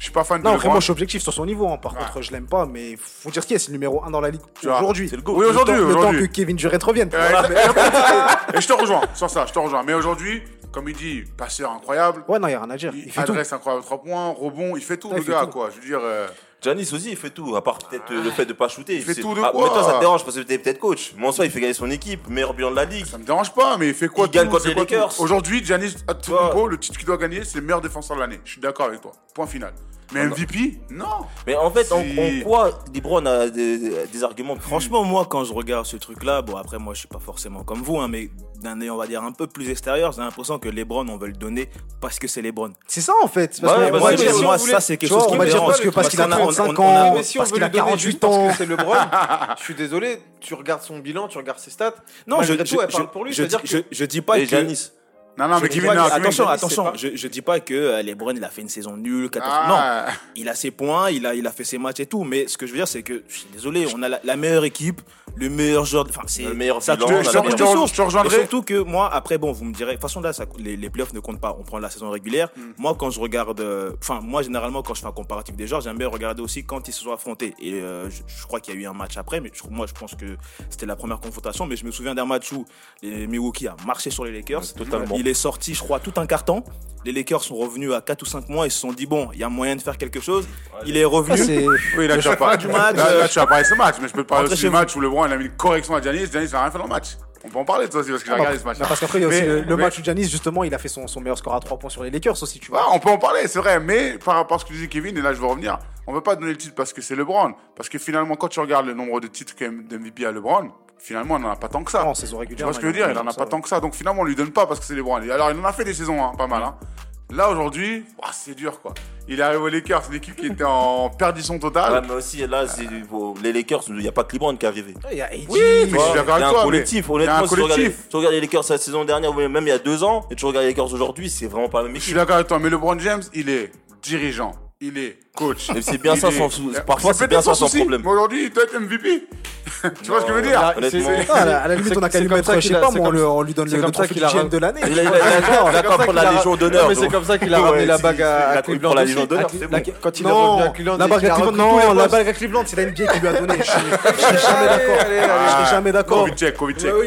Je suis pas fan de Non, moi je suis objectif sur son niveau. hein. Par contre, je l'aime pas, mais faut dire ce qu'il y a, c'est le numéro 1 dans la ligue vois, aujourd'hui. c'est le go. Oui, aujourd'hui, Le temps- Le temps aujourd'hui. que Kevin Durant revienne. Euh, Voilà, mais- et je te rejoins sur ça, je te rejoins. Mais aujourd'hui, comme il dit, passeur incroyable, Ouais, non, il y a rien à dire. il, Il fait tout. adresse incroyable 3 points, rebond, il fait tout, Ouais, le il fait gars, tout. quoi. Je veux dire, euh, Giannis aussi, il fait tout, à part peut-être le fait de pas shooter. Il fait tout de ah, quoi Mais toi, ça te dérange parce que t'es peut-être coach. Mais en soi, il fait gagner son équipe, meilleur bilan de la ligue. ça me dérange pas, mais il fait quoi Il gagne contre les Lakers. Aujourd'hui, Giannis. Antetokounmpo, le titre qu'il doit gagner, c'est le meilleur défenseur de l'année. Je suis d'accord avec toi. Point final. Mais. MVP, non. Mais en fait, en, quoi LeBron a des, des arguments Franchement, moi, quand je regarde ce truc-là, bon, après, moi, je suis pas forcément comme vous, hein, mais d'un œil, on va dire, un peu plus extérieur, j'ai l'impression que Lebron, on veut le donner parce que c'est Lebron. C'est ça en fait. Parce Ouais, que moi, on ça, c'est quelque chose qui on me dérange. parce que parce qu'il a qu'on a- on- 35 on a- ans, mais si on parce veut qu'il a lui donner 48 juste parce ans. que c'est LeBron, je suis désolé, tu regardes son bilan, tu regardes ses stats. Non, je, Malgré je, tout, elle je, parle pour lui, je, c'est-à-dire je, que- je dis pas que. Giannis. Non, non, je mais dis pas- Durant, attention, attention, pas- je, je dis pas que euh, LeBron il a fait une saison nulle. Ah. Non, il a ses points, il a, il a fait ses matchs et tout. Mais ce que je veux dire, c'est que je suis désolé, on a la, la meilleure équipe, le meilleur joueur. Enfin, c'est Le meilleur ça bilan, meilleure- te- je te rejoindrai. Et surtout que moi, après, bon, vous me direz, de toute façon là, ça, les, les playoffs ne comptent pas. On prend la saison régulière. Hmm. Moi, quand je regarde, euh, enfin, moi généralement quand je fais un comparatif des joueurs, j'aime bien regarder aussi quand ils se sont affrontés. Et euh, je, je crois qu'il y a eu un match après, mais je- moi, je pense que c'était la première confrontation. Mais je me souviens d'un match où les Milwaukee a marché sur les Lakers. Ouais, totalement. Il est sorti, je crois, tout un carton. Les Lakers sont revenus à 4 ou 5 mois. Ils se sont dit, bon, il y a moyen de faire quelque chose. Il est revenu. c'est- Oui, là, tu as pas du match, Là, euh, là, tu as parlé de ce match, mais je peux te parler aussi chez du match où LeBron il a mis une correction à Giannis. Giannis n'a rien fait dans le match. On peut en parler de ça aussi parce que j'ai Ah, regardé ce match. bah, parce qu'après, il y a aussi Mais- le, le mais- match où Giannis, justement, il a fait son, son meilleur score à 3 points sur les Lakers aussi, tu Ouais, vois. on peut en parler, c'est vrai, mais par rapport à ce que disait Kevin, et là je veux revenir, on ne veut pas donner le titre parce que c'est LeBron. Parce que finalement, quand tu regardes le nombre de titres quand même d'MVP à LeBron, finalement, il n'en a pas tant que ça. Non, en saison Tu régulière. vois ce que je veux dire Il en a pas tant que ça. Donc finalement, on lui donne pas parce que c'est LeBron. Alors, il en a fait des saisons, hein, pas mal. Hein. Là, aujourd'hui, c'est dur, quoi. Il arrive aux Lakers, une équipe qui était en perdition Ouais, totale. mais aussi, là, c'est bon, les Lakers, il n'y a pas que LeBron qui est arrivé. Il y a AD, Oui, mais je suis d'accord avec toi. collectif, mais il y a un si tu regardes, collectif. tu regardes les Lakers la saison dernière, ou même il y a deux ans, et tu regardes les Lakers aujourd'hui, c'est vraiment pas la même Je suis équipe. d'accord avec toi, mais LeBron James, il est dirigeant, il est coach. Et c'est bien Il ça est- son parfois, c'est bien ça son souci, problème. Mais aujourd'hui, il doit être MVP. Tu vois ce que je veux dire c'est- Ah, à la- limite, on a qu'à lui mettre, je sais pas, moi, on, lui donne le, comme le ça trophée de l'année. Il a, pour la Légion d'honneur. Mais c'est comme ça qu'il a ramené la bague à Cleveland pour la. Légion d'honneur. Quand il est revenu à Cleveland, la il bague a à Cleveland, non, la bague à Cleveland, c'est la NBA qui lui a donné. Je suis je suis jamais d'accord. Je serai jamais d'accord. Covid check, Covid check. Que-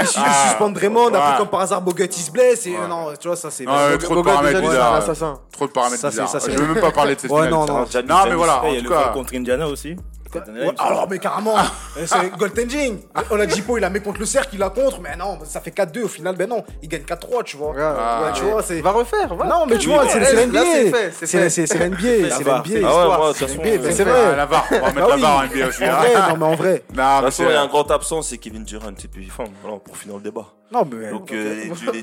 il su- il suspend Draymond, après Ouais. comme par hasard Bogut il se blesse et non, tu vois ça c'est. Trop de paramètres bizarres. Trop de paramètres Ça, c'est- bizarres. ça, c'est- Je veux même pas parler de cette finale. non, mais voilà, Il y a le contre Indiana aussi. Ouais, alors mais carrément, Euh, c'est goaltending. On a dit il la met contre le cercle, il la contre, mais non, ça fait 4-2 au final, ben non, il gagne 4-3, tu vois. Ah, Ouais, tu vois, c'est. Va refaire, va. Non, mais tu Oui, vois, c'est l'NBA. c'est l'NBA, c'est l'NBA. c'est Ah ouais, euh, Ah, vrai. La VAR, on va Bah mettre la en NBA aussi. Hein. non mais en vrai. Non, De toute façon, il y a un grand absent, c'est Kevin Durant. Et puis, enfin, voilà, pour finir le débat. Non mais. Donc, euh, les, les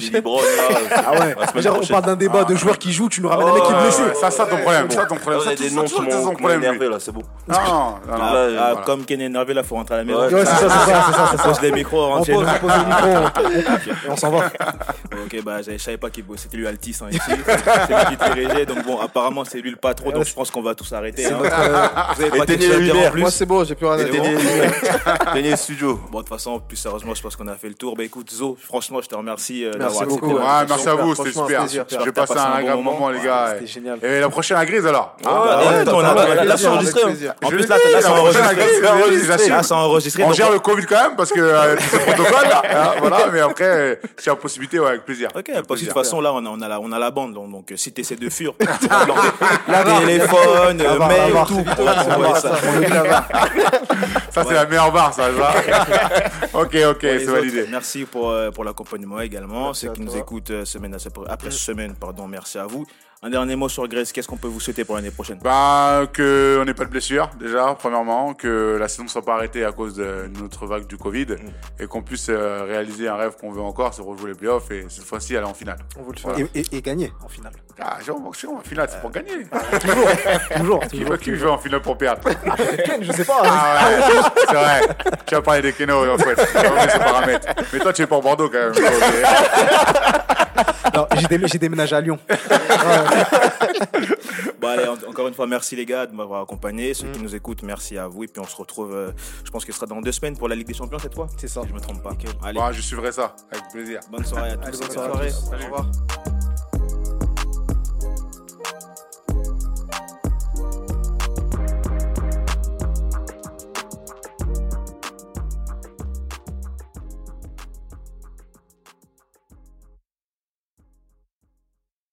les LeBron, là, Ah ouais, la semaine Déjà, on prochaine. parle d'un débat de joueurs qui jouent, tu nous ramènes un mec qui est Ouais, blessé. ouais, Ça, ça ton problème. Ça ton problème. Ça, des ça, noms qui ça, m'ont qui m'ont énervé là, c'est bon. Non, non, non. Ah, là, ah, voilà. Comme Ken est énervé, là, faut rentrer à la maison. Ouais. C'est ça, c'est ça, c'est ça, c'est ça. Pose les micros, On rentre pose, chez on pose le micro, on- s'en va. Ok, bah, je savais pas qu'il c'était lui Altis hein, ici. C'est lui qui dirigeait. Donc, bon, apparemment, c'est lui le patron. Donc, je pense qu'on va tous arrêter. hein. Vous avez pas Éteignez quelque chose à les dire en lumières. plus Moi, c'est bon, j'ai plus rien à dire. Éteignez les lumières. Éteignez le studio. Bon, de toute façon, plus sérieusement, je pense qu'on a fait le tour. Bah, écoute, Zo, franchement, je te remercie euh, Merci d'avoir accepté la Ouais, merci à vous, c'était super. J'ai passé un agréable moment, les gars. C'était génial. Et la prochaine à Grise alors Ah, ouais, on a- c'est c'est enregistré. En plus, là, la c'est enregistré. Là, c'est. On gère le Covid quand même parce que euh, c'est protocole. hein, voilà, mais après, euh, s'il y a possibilité, ouais, avec plaisir. Ok, Avec parce que de toute façon, là, on a, la, on a la bande. Donc, si tu essaies de fuir, téléphone, mail, la tout. ça. C'est la meilleure barre, ça. ok, ok, c'est validé. Merci pour, euh, pour l'accompagnement également. Ceux qui nous toi. écoutent euh, semaine après, après semaine, pardon, merci à vous. Un dernier mot sur Grace, qu'est-ce qu'on peut vous souhaiter pour l'année prochaine? Bah, que on n'ait pas de blessure, déjà, premièrement, que la saison ne soit pas arrêtée à cause de notre vague du Covid, et qu'on puisse euh, réaliser un rêve qu'on veut encore, c'est rejouer les playoffs, et cette fois-ci aller en finale. On vous le fait. Et, et- et gagner en finale. Ah, genre, si on va en finale, c'est pour gagner. Toujours, Qui toujours. veut, qui veut en finale pour perdre? Ken, je sais pas. Ah ouais, c'est vrai. Tu vas parler des Keno, en fait. Mais toi, tu es pas au Bordeaux, quand même. Non, j'ai dé- j'ai déménagé à Lyon. Bon, allez, en- encore une fois, merci les gars de m'avoir accompagné. Ceux qui nous écoutent, merci à vous. Et puis on se retrouve, euh, je pense que ce sera dans deux semaines pour la Ligue des Champions cette fois. C'est ça. Si je me trompe pas. Allez, Bon, je suivrai ça, avec plaisir. bonne soirée à tous. Allez, bonne soirée. Au revoir.